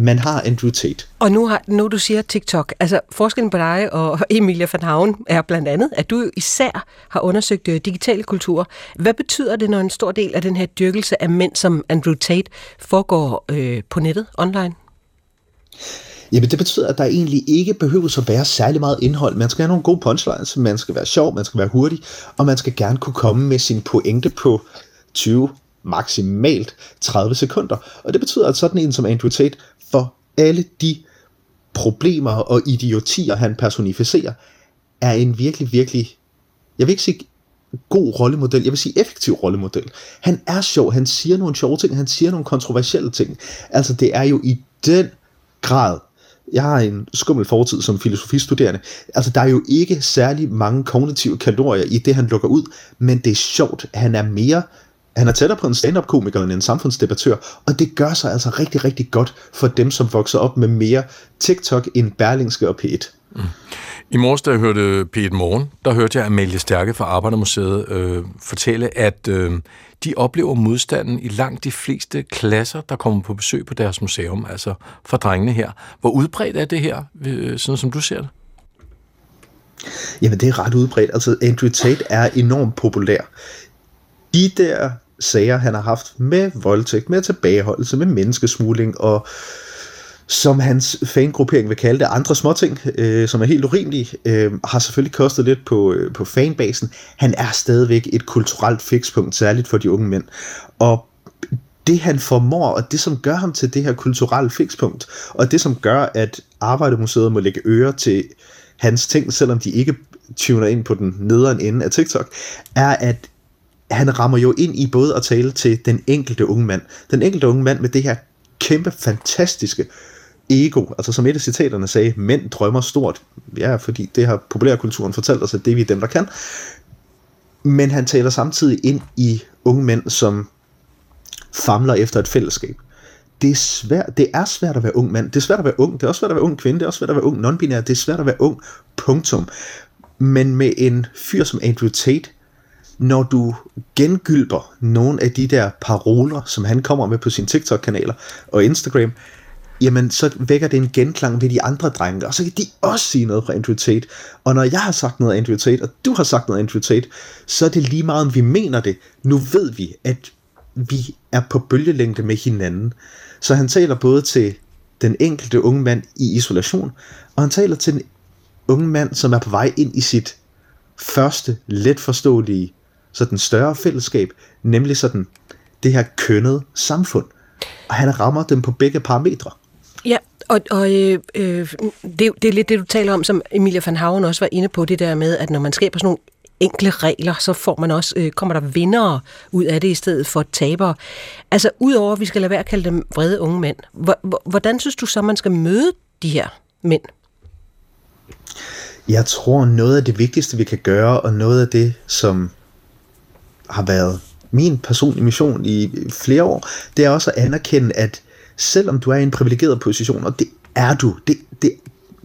Man har Andrew Tate. Og nu, har, nu du siger TikTok, altså forskellen på dig og Emilia van Havn er blandt andet, at du især har undersøgt øh, digitale kulturer. Hvad betyder det, når en stor del af den her dyrkelse af mænd som Andrew Tate foregår øh, på nettet, online? Jamen det betyder, at der egentlig ikke behøver at være særlig meget indhold. Man skal have nogle gode punchlines, man skal være sjov, man skal være hurtig, og man skal gerne kunne komme med sin pointe på 20, maksimalt 30 sekunder. Og det betyder, at sådan en som Andrew Tate, for alle de problemer og idiotier, han personificerer, er en virkelig, virkelig, jeg vil ikke sige god rollemodel, jeg vil sige effektiv rollemodel. Han er sjov, han siger nogle sjove ting, han siger nogle kontroversielle ting. Altså det er jo i den grad jeg har en skummel fortid som filosofistuderende. Altså, der er jo ikke særlig mange kognitive kalorier i det, han lukker ud, men det er sjovt. Han er mere han er tættere på en stand-up-komiker end en samfundsdebattør, og det gør sig altså rigtig, rigtig godt for dem, som vokser op med mere TikTok end Berlingske og P1. Mm. I morges, da jeg hørte P1 Morgen, der hørte jeg Amalie Stærke fra Arbejdermuseet øh, fortælle, at øh, de oplever modstanden i langt de fleste klasser, der kommer på besøg på deres museum, altså for drengene her. Hvor udbredt er det her, øh, sådan som du ser det? Jamen, det er ret udbredt. Altså, Andrew Tate er enormt populær. De der sager, han har haft med voldtægt, med tilbageholdelse, med menneskesmugling og som hans fangruppering vil kalde det, andre småting, øh, som er helt urimelige, øh, har selvfølgelig kostet lidt på, øh, på fanbasen. Han er stadigvæk et kulturelt fikspunkt, særligt for de unge mænd. Og det han formår, og det som gør ham til det her kulturelle fikspunkt, og det som gør, at Arbejdemuseet må lægge øre til hans ting, selvom de ikke tuner ind på den nederen ende af TikTok, er, at han rammer jo ind i både at tale til den enkelte unge mand. Den enkelte unge mand med det her kæmpe, fantastiske ego. Altså som et af citaterne sagde, mænd drømmer stort. Ja, fordi det har populærkulturen fortalt os, at det er vi dem, der kan. Men han taler samtidig ind i unge mænd, som famler efter et fællesskab. Det er, svært, det er svært at være ung mand. Det er svært at være ung. Det er også svært at være ung kvinde. Det er også svært at være ung non-binær. Det er svært at være ung. Punktum. Men med en fyr som Andrew Tate, når du gengylper nogle af de der paroler, som han kommer med på sine TikTok-kanaler og Instagram, jamen så vækker det en genklang ved de andre drenge, og så kan de også sige noget fra Andrew Tate. Og når jeg har sagt noget af Andrew Tate, og du har sagt noget af Andrew Tate, så er det lige meget, om vi mener det. Nu ved vi, at vi er på bølgelængde med hinanden. Så han taler både til den enkelte unge mand i isolation, og han taler til den unge mand, som er på vej ind i sit første, let forståelige sådan større fællesskab, nemlig sådan det her kønnede samfund. Og han rammer dem på begge parametre. Ja, og, og øh, øh, det, det er lidt det, du taler om, som Emilia van Haven også var inde på, det der med, at når man skaber sådan nogle enkle regler, så får man også, øh, kommer der vindere ud af det i stedet for tabere. Altså, udover at vi skal lade være at kalde dem vrede unge mænd, hvordan synes du så, man skal møde de her mænd? Jeg tror, noget af det vigtigste, vi kan gøre, og noget af det, som har været min personlige mission i flere år, det er også at anerkende, at selvom du er i en privilegeret position, og det er du, det, det,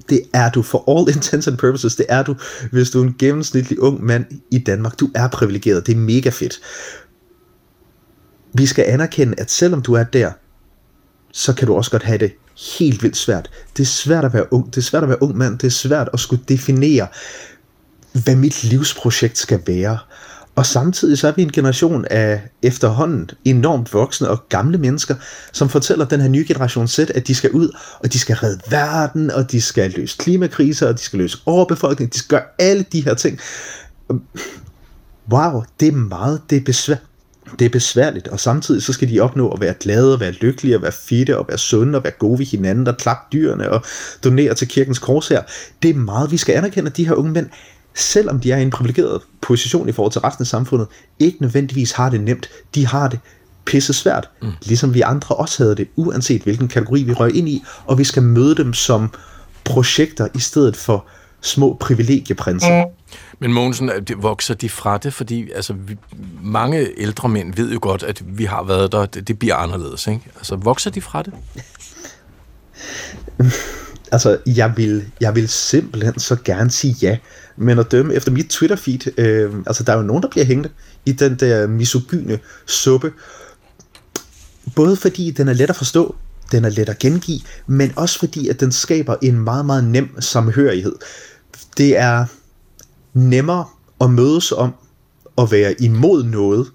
det er du for all intents and purposes, det er du, hvis du er en gennemsnitlig ung mand i Danmark. Du er privilegeret, det er mega fedt. Vi skal anerkende, at selvom du er der, så kan du også godt have det helt vildt svært. Det er svært at være ung, det er svært at være ung mand, det er svært at skulle definere, hvad mit livsprojekt skal være. Og samtidig så er vi en generation af efterhånden enormt voksne og gamle mennesker, som fortæller den her nye generation Z, at de skal ud, og de skal redde verden, og de skal løse klimakriser, og de skal løse overbefolkning, de skal gøre alle de her ting. Wow, det er meget, det er besvær, det er besværligt, og samtidig så skal de opnå at være glade, og være lykkelige, og være fitte, og være sunde, og være gode ved hinanden, og klappe dyrene, og donere til kirkens kors her. Det er meget, vi skal anerkende, at de her unge mænd selvom de er i en privilegeret position i forhold til resten af samfundet, ikke nødvendigvis har det nemt. De har det pisse svært, mm. ligesom vi andre også havde det, uanset hvilken kategori vi røg ind i, og vi skal møde dem som projekter i stedet for små privilegieprinser. Mm. Men Mogensen, vokser de fra det? Fordi altså, vi, mange ældre mænd ved jo godt, at vi har været der, det, det bliver anderledes. Ikke? Altså, vokser de fra det? altså, jeg vil, jeg vil simpelthen så gerne sige ja. Men at dømme efter mit Twitter-feed, øh, altså der er jo nogen, der bliver hængt i den der misogyne suppe. Både fordi den er let at forstå, den er let at gengive, men også fordi, at den skaber en meget, meget nem samhørighed. Det er nemmere at mødes om at være imod noget,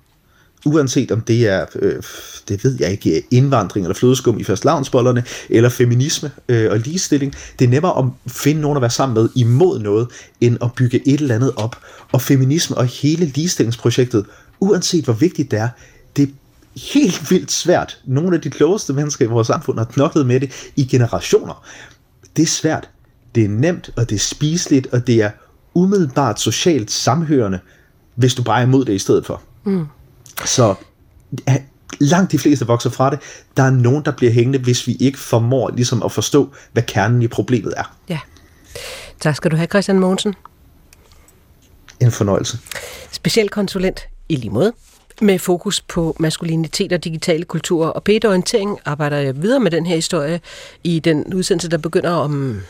uanset om det er, øh, det ved jeg ikke, indvandring eller flødeskum i fastlavnsbollerne, eller feminisme øh, og ligestilling. Det er nemmere at finde nogen at være sammen med imod noget, end at bygge et eller andet op. Og feminisme og hele ligestillingsprojektet, uanset hvor vigtigt det er, det er helt vildt svært. Nogle af de klogeste mennesker i vores samfund har knoklet med det i generationer. Det er svært. Det er nemt, og det er spiseligt, og det er umiddelbart socialt samhørende, hvis du bare er imod det i stedet for. Mm. Så langt de fleste vokser fra det. Der er nogen, der bliver hængende, hvis vi ikke formår ligesom at forstå, hvad kernen i problemet er. Ja. Tak skal du have, Christian Mogensen. En fornøjelse. Specialkonsulent i lige måde. Med fokus på maskulinitet og digitale kulturer og pædorientering arbejder jeg videre med den her historie i den udsendelse, der begynder om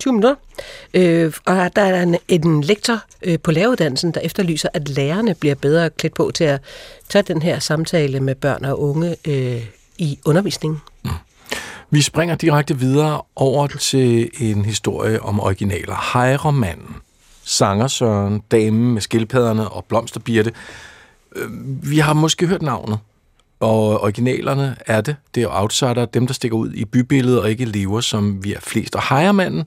20 minutter. Øh, og der er en, en lektor øh, på læreruddannelsen, der efterlyser, at lærerne bliver bedre klædt på til at tage den her samtale med børn og unge øh, i undervisningen. Mm. Vi springer direkte videre over til en historie om originaler. Hejremanden, sangersøren, damen med skildpadderne og blomsterbirte. Øh, vi har måske hørt navnet, og originalerne er det. Det er outsider, dem der stikker ud i bybilledet og ikke lever, som vi er flest. Og Hejermanden,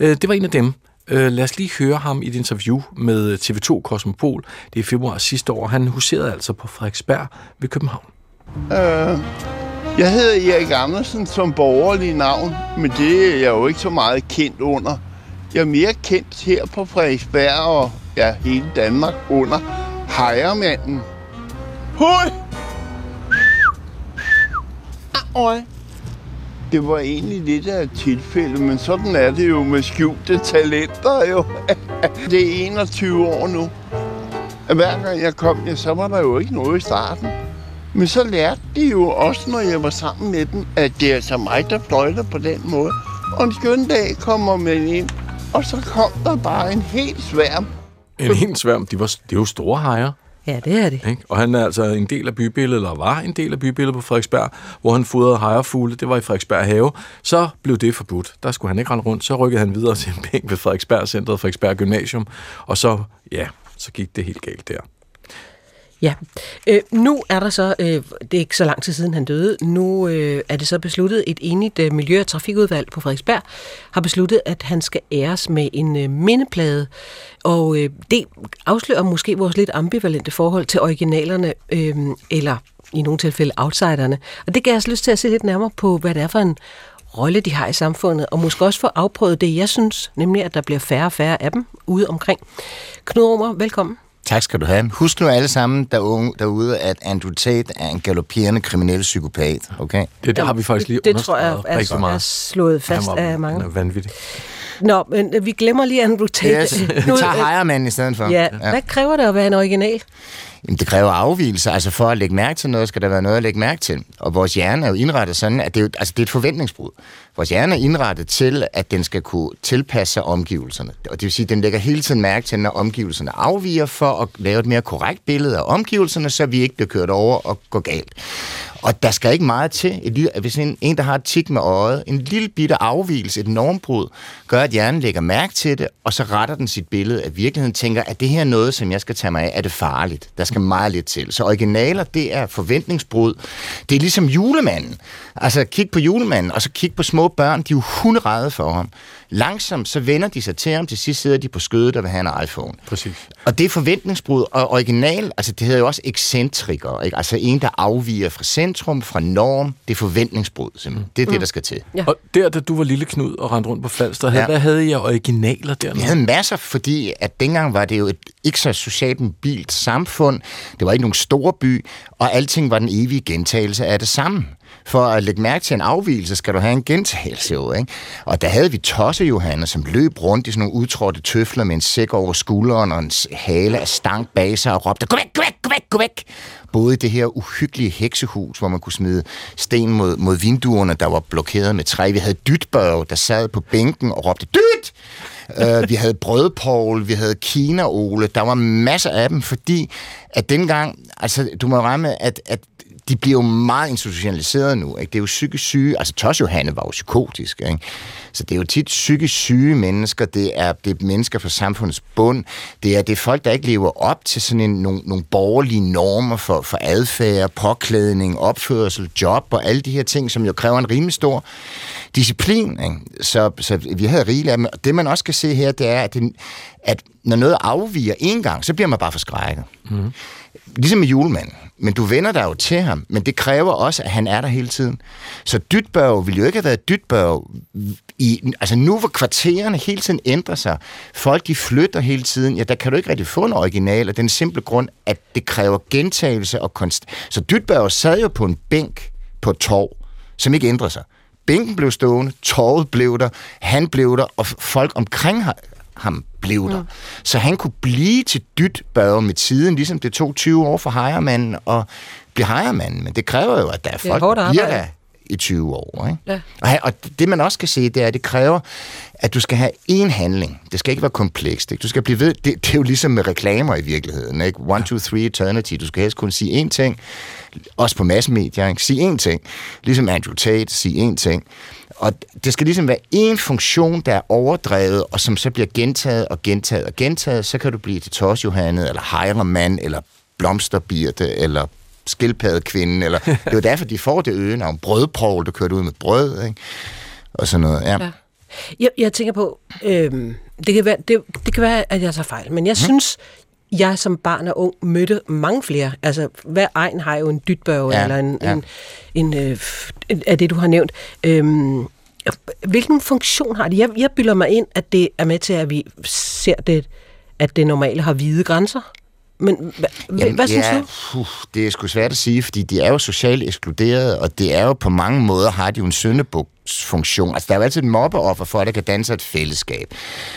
øh, det var en af dem. Øh, lad os lige høre ham i et interview med TV2 Kosmopol. Det er i februar sidste år. Han huserede altså på Frederiksberg ved København. Øh, jeg hedder Erik Andersen som borgerlig navn, men det er jeg jo ikke så meget kendt under. Jeg er mere kendt her på Frederiksberg og ja, hele Danmark under Hejermanden. Hui! Øj. Det var egentlig lidt af et tilfælde, men sådan er det jo med skjulte talenter jo. det er 21 år nu. Hver gang jeg kom, ja, så var der jo ikke noget i starten. Men så lærte de jo også, når jeg var sammen med dem, at det er altså mig, der fløjter på den måde. Og en skøn dag kommer man ind, og så kom der bare en helt sværm. En helt sværm? De var, det er jo store hajer. Ja, det er det. Ikke? Og han er altså en del af bybilledet, eller var en del af bybilledet på Frederiksberg, hvor han fodrede hejrefugle. Det var i Frederiksberg Have. Så blev det forbudt. Der skulle han ikke rende rundt. Så rykkede han videre til en bænk ved Frederiksberg Centret, Frederiksberg Gymnasium. Og så, ja, så gik det helt galt der. Ja, øh, nu er der så, øh, det er ikke så lang tid siden han døde, nu øh, er det så besluttet, et enigt øh, Miljø- og Trafikudvalg på Frederiksberg har besluttet, at han skal æres med en øh, mindeplade, og øh, det afslører måske vores lidt ambivalente forhold til originalerne, øh, eller i nogle tilfælde outsiderne. Og det gav os lyst til at se lidt nærmere på, hvad det er for en rolle, de har i samfundet, og måske også få afprøvet det, jeg synes, nemlig at der bliver færre og færre af dem ude omkring. Knud Romer, velkommen. Tak skal du have. Husk nu alle sammen der unge, derude, at Andrew Tate er en galopperende kriminel psykopat. Okay? Det, det har vi faktisk lige Det, det tror jeg er, er, er slået fast var, af mange. Han er vanvittig. Nå, men vi glemmer lige Andrew Tate. Yes. Vi tager Heiermann i stedet for. Ja. ja. Hvad kræver det at være en original? Jamen, det kræver afvielse. Altså for at lægge mærke til noget, skal der være noget at lægge mærke til. Og vores hjerne er jo indrettet sådan, at det er, jo, altså, det er et forventningsbrud. Vores hjerne er indrettet til, at den skal kunne tilpasse sig omgivelserne. Og det vil sige, at den lægger hele tiden mærke til, når omgivelserne afviger, for at lave et mere korrekt billede af omgivelserne, så vi ikke bliver kørt over og går galt. Og der skal ikke meget til. Et lille, hvis en, en, der har et tik med øjet, en lille bitte afvielse, et normbrud, gør, at hjernen lægger mærke til det, og så retter den sit billede af virkeligheden, tænker, at det her er noget, som jeg skal tage mig af, er det farligt? Der skal meget lidt til. Så originaler, det er forventningsbrud. Det er ligesom julemanden. Altså, kig på julemanden, og så kig på små børn, de er jo hunderede for ham. Langsomt, så vender de sig til ham. Til sidst sidder de på skødet og vil have en iPhone. Præcis. Og det er forventningsbrud. Og original, altså det hedder jo også ekscentriker. Ikke? Altså en, der afviger fra centrum, fra norm. Det er forventningsbrud, simpelthen. Det er mm. det, der skal til. Ja. Og der, da du var lille Knud og rendte rundt på Falster, ja. hvad havde I af originaler der? Vi havde masser, fordi at dengang var det jo et ikke så socialt mobilt samfund. Det var ikke nogen store by, og alting var den evige gentagelse af det samme for at lægge mærke til en afvielse, skal du have en gentagelse jo, ikke? Og der havde vi Tosse Johanne, som løb rundt i sådan nogle udtrådte tøfler med en sæk over skulderen og en hale af stank bag sig og råbte, gå væk, gå væk, gå væk, gå væk! Både i det her uhyggelige heksehus, hvor man kunne smide sten mod, mod vinduerne, der var blokeret med træ. Vi havde Dytbørg, der sad på bænken og råbte, Dyt! uh, vi havde Brødpål, vi havde Kina-Ole, der var masser af dem, fordi at dengang, altså du må regne med, at, at de bliver jo meget institutionaliseret nu. Ikke? Det er jo psykisk syge. Altså, Tos Johanne var jo psykotisk. Ikke? Så det er jo tit psykisk syge mennesker. Det er, det er mennesker fra samfundets bund. Det er, det er folk, der ikke lever op til sådan en, nogle, nogle borgerlige normer for, for adfærd, påklædning, opførsel, job og alle de her ting, som jo kræver en rimelig stor disciplin. Ikke? Så, så vi havde rigeligt af dem. Det, man også kan se her, det er, at, det, at når noget afviger en gang, så bliver man bare forskrækket. Mm. Ligesom med julemanden men du vender dig jo til ham, men det kræver også, at han er der hele tiden. Så Dytbørg ville jo ikke have været Dytbørg i, altså nu hvor kvartererne hele tiden ændrer sig, folk de flytter hele tiden, ja, der kan du ikke rigtig få en original, af den simple grund, at det kræver gentagelse og konst. Så Dytbørg sad jo på en bænk på et torv, som ikke ændrede sig. Bænken blev stående, torvet blev der, han blev der, og folk omkring ham blev der. Mm. Så han kunne blive til dyt børge med tiden, ligesom det tog 20 år for hejermanden at blive hejermanden. Men det kræver jo, at der er folk, der i 20 år. Ikke? Ja. Og, og det man også kan se, det er, at det kræver, at du skal have én handling. Det skal ikke være komplekst. Ikke? Du skal blive ved. Det, det er jo ligesom med reklamer i virkeligheden. Ikke? One, two, three, eternity. Du skal helst kun sige én ting. Også på massemedier. Ikke? Sige én ting. Ligesom Andrew Tate. Sige én ting. Og det skal ligesom være en funktion, der er overdrevet, og som så bliver gentaget og gentaget og gentaget, så kan du blive til Tos Johanne, eller Heiremand, eller Blomsterbirte, eller skildpaddekvinden, eller det er jo derfor, de får det øgenavn. Brødprol, du kører ud med brød, ikke? og sådan noget. Ja. ja. Jeg, jeg tænker på, øhm, det, kan være, det, det kan være, at jeg tager fejl, men jeg hmm. synes, jeg som barn og ung mødte mange flere. Altså, hver egen har jo en dytbørge, ja, eller en, ja. en, en, øh, af det, du har nævnt. Øhm, hvilken funktion har det? Jeg, jeg bylder mig ind, at det er med til, at vi ser det, at det normale har hvide grænser. Men hva, Jamen, hvad synes ja, du? Uh, det er sgu svært at sige, fordi de er jo socialt ekskluderet, og det er jo på mange måder, har de jo en syndebuksfunktion. Altså, der er jo altid et mobbeoffer for, at der kan danse et fællesskab.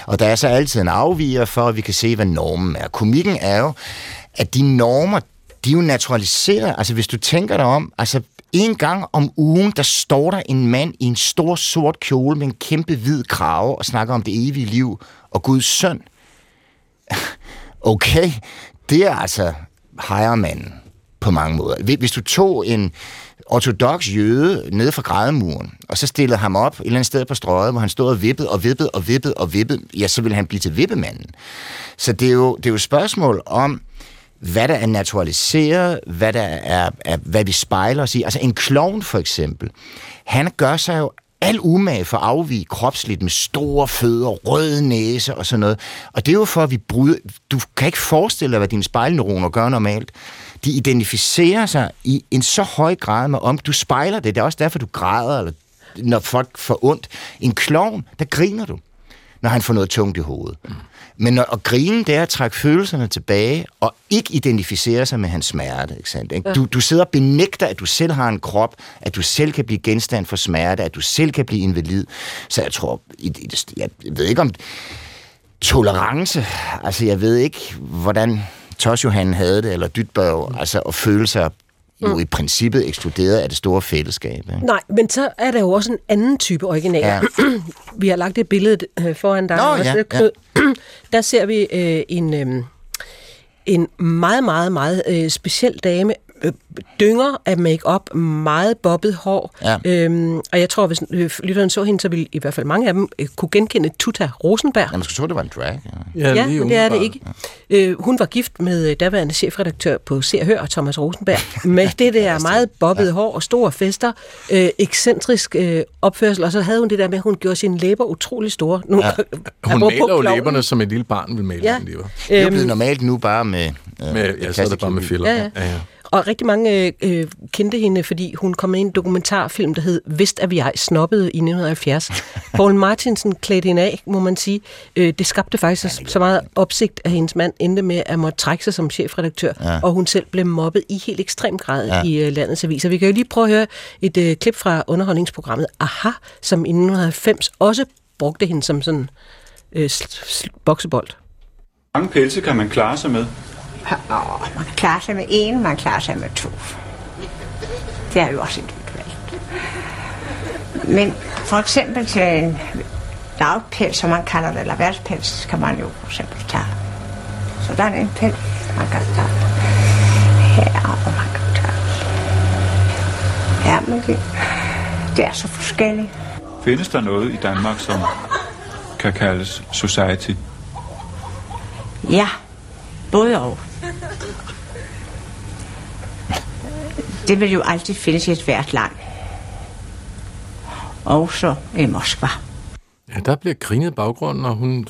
Og der er så altid en afviger for, at vi kan se, hvad normen er. Komikken er jo, at de normer, de er jo naturaliseret. Altså, hvis du tænker dig om, altså, en gang om ugen, der står der en mand i en stor sort kjole med en kæmpe hvid krave og snakker om det evige liv og Guds søn. Okay, det er altså hejermanden på mange måder. Hvis du tog en ortodox jøde nede fra grædemuren, og så stillede ham op et eller andet sted på strøget, hvor han stod og vippede og vippede og vippede og vippede, ja, så ville han blive til vippemanden. Så det er jo, det er jo et spørgsmål om, hvad der er naturaliseret, hvad der er, er, hvad vi spejler os i. Altså en klovn for eksempel, han gør sig jo al umage for at afvige kropsligt med store fødder, røde næse og sådan noget. Og det er jo for, at vi bryder... Du kan ikke forestille dig, hvad dine spejlneuroner gør normalt. De identificerer sig i en så høj grad med om. Du spejler det. Det er også derfor, du græder, eller når folk får ondt. En klovn, der griner du, når han får noget tungt i hovedet. Mm. Men når, at grine, det er at trække følelserne tilbage, og ikke identificere sig med hans smerte. Ikke sandt? Ikke? Du, du sidder og benægter, at du selv har en krop, at du selv kan blive genstand for smerte, at du selv kan blive invalid. Så jeg tror, jeg ved ikke om tolerance, altså jeg ved ikke, hvordan Tosjohan havde det, eller Dytbørg, altså at føle sig jo mm. i princippet ekskluderet af det store fællesskab. Ikke? Nej, men så er der jo også en anden type original. Ja. vi har lagt det billede øh, foran dig. Nå, også, ja, Knud. Ja. Der ser vi øh, en, øh, en meget, meget, meget øh, speciel dame dynger af makeup, meget bobbet hår. Ja. Øhm, og jeg tror, hvis øh, lytteren så hende, så ville i hvert fald mange af dem øh, kunne genkende Tuta Rosenberg. Ja, man skulle tro, det var en drag. Ja, ja men det er det ikke. Øh, hun var gift med øh, daværende chefredaktør på Se og Hør, Thomas Rosenberg, med det der meget bobbede ja. hår og store fester, øh, ekscentrisk øh, opførsel, og så havde hun det der med, at hun gjorde sine læber utrolig store. Nu, ja. Hun maler jo læberne, som et lille barn vil male Ja. ja. læber. Det er jo Øhm, blevet normalt nu bare med... Øh, Med, ja, så er det bare med filler. Ja, ja. ja, ja. Og rigtig mange øh, kendte hende, fordi hun kom med i en dokumentarfilm, der hed Vist er vi ej snobbede i 1970. Paul Martinsen klædte hende af, må man sige. Øh, det skabte faktisk så, så meget opsigt, at hendes mand endte med at måtte trække sig som chefredaktør, Ja. ja. og hun selv blev mobbet i helt ekstrem grad Ja. ja. i øh, landets aviser. Vi kan jo lige prøve at høre et øh, klip fra underholdningsprogrammet Aha, som i 1990 også brugte hende som sådan øh, boksebold. mange pelse kan man klare sig med? Åh, man kan klare sig med en, man klarer sig med to. Det er jo også individuelt. Men for eksempel til en lavpels, som man kalder det, eller værtspels, kan man jo for eksempel tage sådan en pels, man kan tage her, og man kan tage her, men det, det er så forskelligt. Findes der noget i Danmark, som kan kaldes society? Ja, både og. Det vil jo altid findes i et hvert land. Også i Moskva. Ja, der bliver grinet baggrunden, og hun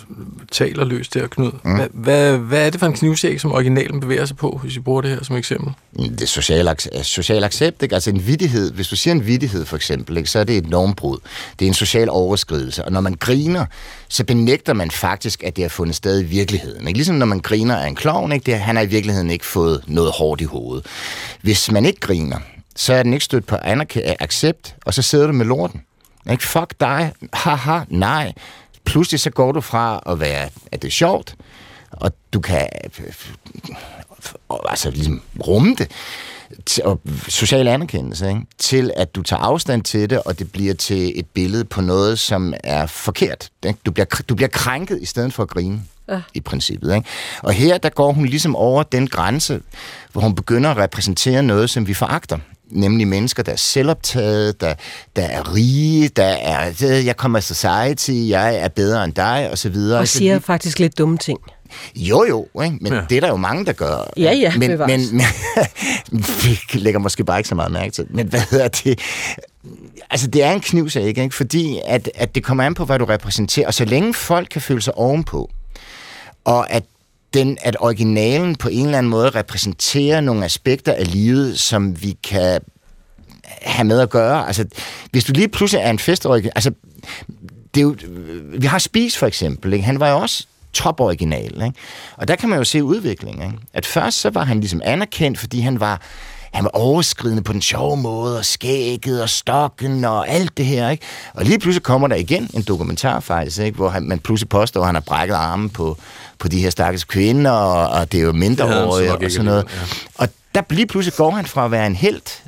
taler løst der, Knud. Mm. Hvad, hvad, hvad er det for en knivsæk, som originalen bevæger sig på, hvis I bruger det her som eksempel? Det er social, social accept, ikke? altså en vidighed. Hvis du siger en vidighed for eksempel, ikke? så er det et normbrud. Det er en social overskridelse. Og når man griner, så benægter man faktisk, at det har fundet sted i virkeligheden. Ikke? Ligesom når man griner af en klovn, ikke? Det, han har i virkeligheden ikke fået noget hårdt i hovedet. Hvis man ikke griner, så er den ikke stødt på accept, og så sidder du med lorten. Ikke? Fuck dig. Haha, nej. Pludselig så går du fra at være, at det er sjovt, og du kan og altså ligesom rumme det, og social anerkendelse, ikke? til at du tager afstand til det, og det bliver til et billede på noget, som er forkert. Ikke? Du, bliver, du bliver krænket i stedet for at grine. Ja. i princippet. Ikke? Og her, der går hun ligesom over den grænse, hvor hun begynder at repræsentere noget, som vi foragter. Nemlig mennesker, der er selvoptaget, der, der er rige, der er, "Øh, jeg kommer af society, jeg er bedre end dig, og så videre. Og Altså, siger faktisk lidt dumme ting. jo, jo, ikke? men ja. det er der jo mange, der gør. Ja, ja, men, bevares. men, men vi lægger måske bare ikke så meget mærke til. Men hvad hedder det? Altså, det er en knivsag, ikke? Fordi at, at det kommer an på, hvad du repræsenterer. Og så længe folk kan føle sig ovenpå, og at den, at originalen på en eller anden måde repræsenterer nogle aspekter af livet, som vi kan have med at gøre. Altså, hvis du lige pludselig er en festoriginal... Altså, det er jo, vi har Spis for eksempel, ikke? han var jo også top-original, ikke? og der kan man jo se udviklingen. Ikke? At først så var han ligesom anerkendt, fordi han var han var overskridende på den sjove måde, og skægget og stokken og alt det her. Ikke? Og lige pludselig kommer der igen en dokumentar faktisk, ikke? hvor han, man pludselig påstår, at han har brækket armen på, på de her stakkels kvinder, og, og det er jo mindreårige og sådan noget. alligevel, Og der lige pludselig går han fra at være en helt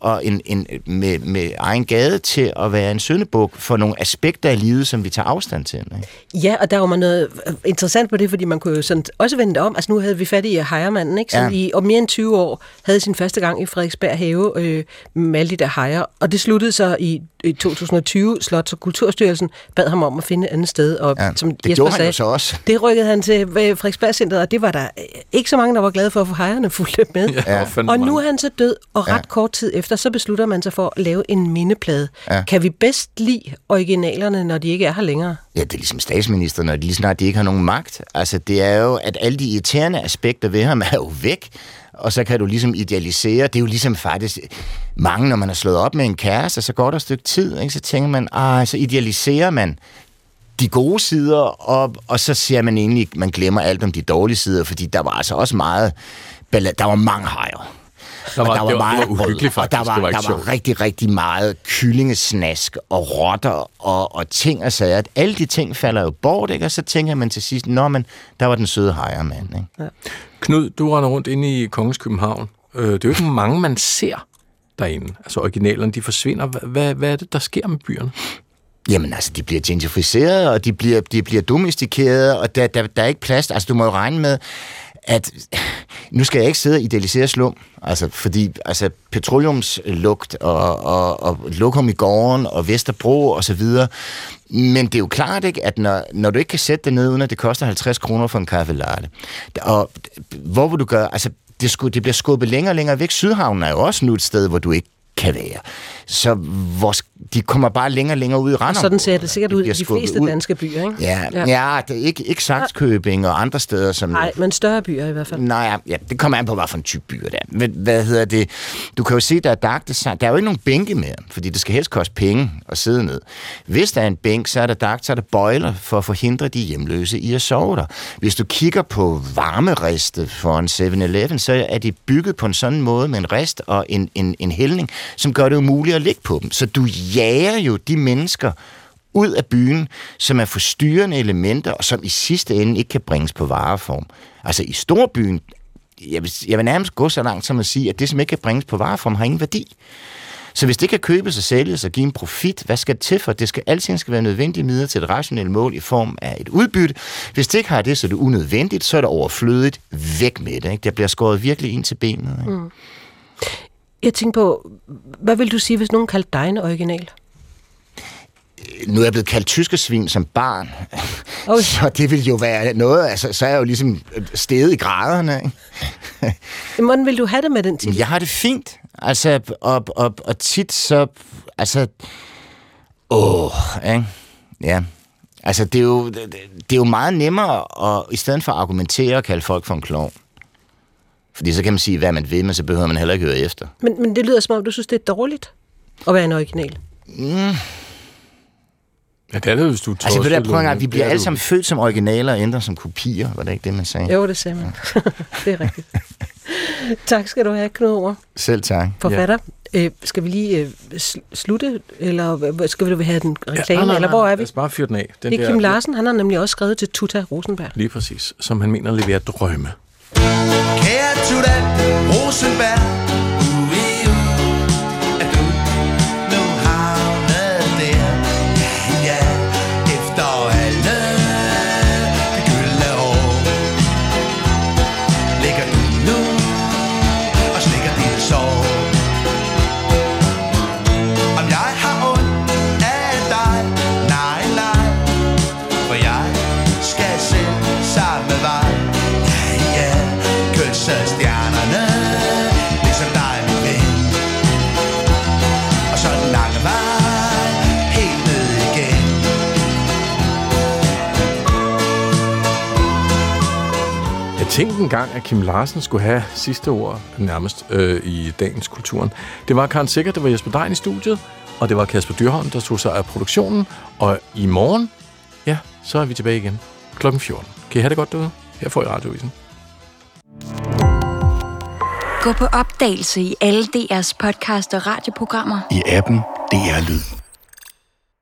og en, en, med, med egen gade til at være en søndebuk for nogle aspekter af livet, som vi tager afstand til. Ikke? Ja, og der var man noget interessant på det, fordi man kunne jo sådan også vende det om. Altså nu havde vi fat i hejermanden, ikke? som Ja. i om mere end 20 år havde sin første gang i Frederiksberg Have øh, med alle de der hejer. Og det sluttede så i, i 2020. Slots- og Kulturstyrelsen bad ham om at finde et andet sted. Og Ja, som det gjorde han jo så også. Det rykkede han til øh, Frederiksberg og det var der øh, ikke så mange, der var glade for at få hejerne fulgte med. Ja, og nu er han så død, og ret ja. kort tid efter, så beslutter man sig for at lave en mindeplade. Ja. Kan vi bedst lide originalerne, når de ikke er her længere? Ja, det er ligesom statsminister, når de lige snart de ikke har nogen magt. Altså, det er jo, at alle de irriterende aspekter ved ham er jo væk. Og så kan du ligesom idealisere. Det er jo ligesom faktisk mange, når man har slået op med en kæreste, så går der et stykke tid, ikke? så tænker man, ah, så idealiserer man de gode sider, og, og så siger man egentlig, man glemmer alt om de dårlige sider, fordi der var altså også meget, der var mange hajer. Der var- og der var det var- meget uhyggeligt brød, og der faktisk. var, Det var der var rigtig, rigtig meget kyllingesnask og rotter og, og ting og sager. At alle de ting falder jo bort, ikke? og så tænker man til sidst, nå, men der var den søde hejermand. Ikke? Ja. Knud, du render rundt inde i Kongens København. Øh, det er jo ikke mange, man ser derinde. Altså originalerne, de forsvinder. Hvad, hvad, hvad er det, der sker med byerne? Jamen altså, de bliver gentrificeret, og de bliver, de bliver domestikeret, og der, der, der er ikke plads. Altså, du må jo regne med, at nu skal jeg ikke sidde og idealisere slum, altså, fordi altså, petroleumslugt og, og, og lokum i gården og Vesterbro og så videre, men det er jo klart ikke, at når, når du ikke kan sætte det ned, uden at det koster 50 kroner for en kaffe latte, og hvor vil du gøre, altså det, skulle, det bliver skubbet længere og længere væk. Sydhavnen er jo også nu et sted, hvor du ikke kan være. Så vores, de kommer bare længere og længere ud i Randers. Sådan ser det sikkert ud i de fleste ud. danske byer, ikke? Ja, ja. ja det er ikke, ikke Saxkøbing og andre steder. Som, Nej, men større byer i hvert fald. Nej, ja, det kommer an på, hvad for en type byer det er. Men, hvad hedder det? Du kan jo se, der er dagt, der er jo ikke nogen bænke mere, fordi det skal helst koste penge at sidde ned. Hvis der er en bænk, så er der dagt, så er der bøjler for at forhindre de hjemløse i at sove der. Hvis du kigger på varmeriste for en 7-Eleven, så er de bygget på en sådan måde med en rist og en, en, en hældning, som gør det umuligt at ligge på dem. Så du jager jo de mennesker ud af byen, som er forstyrrende elementer, og som i sidste ende ikke kan bringes på vareform. Altså i storbyen, jeg vil, jeg vil nærmest gå så langt som at sige, at det, som ikke kan bringes på vareform, har ingen værdi. Så hvis det kan købes og sælges og give en profit, hvad skal det til for? Det skal altid skal være nødvendige midler til et rationelt mål i form af et udbytte. Hvis det ikke har det, så er det unødvendigt, så er det overflødigt. Væk med det. Ikke? Det bliver skåret virkelig ind til benet. Ikke? Mm. Jeg tænker på, hvad vil du sige, hvis nogen kaldte dig en original? nu er jeg blevet kaldt tyskersvin som barn, okay. så det vil jo være noget, altså, så er jeg jo ligesom steget i graderne. Ikke? Hvordan vil du have det med den titel? Jeg har det fint, altså, og, og, og tit så, altså, åh, ikke? ja, altså, det er jo, det, det er jo meget nemmere, at, i stedet for at argumentere og kalde folk for en klog, fordi så kan man sige, hvad man vil, men så behøver man heller ikke høre efter. Men, men det lyder som om, du synes, det er dårligt at være en original. Mm. Ja, det er det, hvis du Altså, det der, prøv at vi bliver alle sammen født som originaler og ændrer som kopier. Var det ikke det, man sagde? Jo, det sagde man. det er rigtigt. tak skal du have, Knud Over. Selv tak. Forfatter. Ja. Øh, skal vi lige øh, slutte, eller skal vi have den reklame, ja, nej, nej, nej. eller hvor er vi? Lad os bare fyre den af. Den det er Kim der... Larsen, han har nemlig også skrevet til Tuta Rosenberg. Lige præcis, som han mener leverer drømme. Kære Tuta Rosenberg, Tænk en gang, at Kim Larsen skulle have sidste ord nærmest øh, i dagens kulturen. Det var Karen Sikker, det var Jesper Dein i studiet, og det var Kasper Dyrholm, der tog sig af produktionen. Og i morgen, ja, så er vi tilbage igen klokken 14. Kan I have det godt derude? Her får I radiovisen. Gå på opdagelse i alle DR's podcast og radioprogrammer. I appen DR Lyd.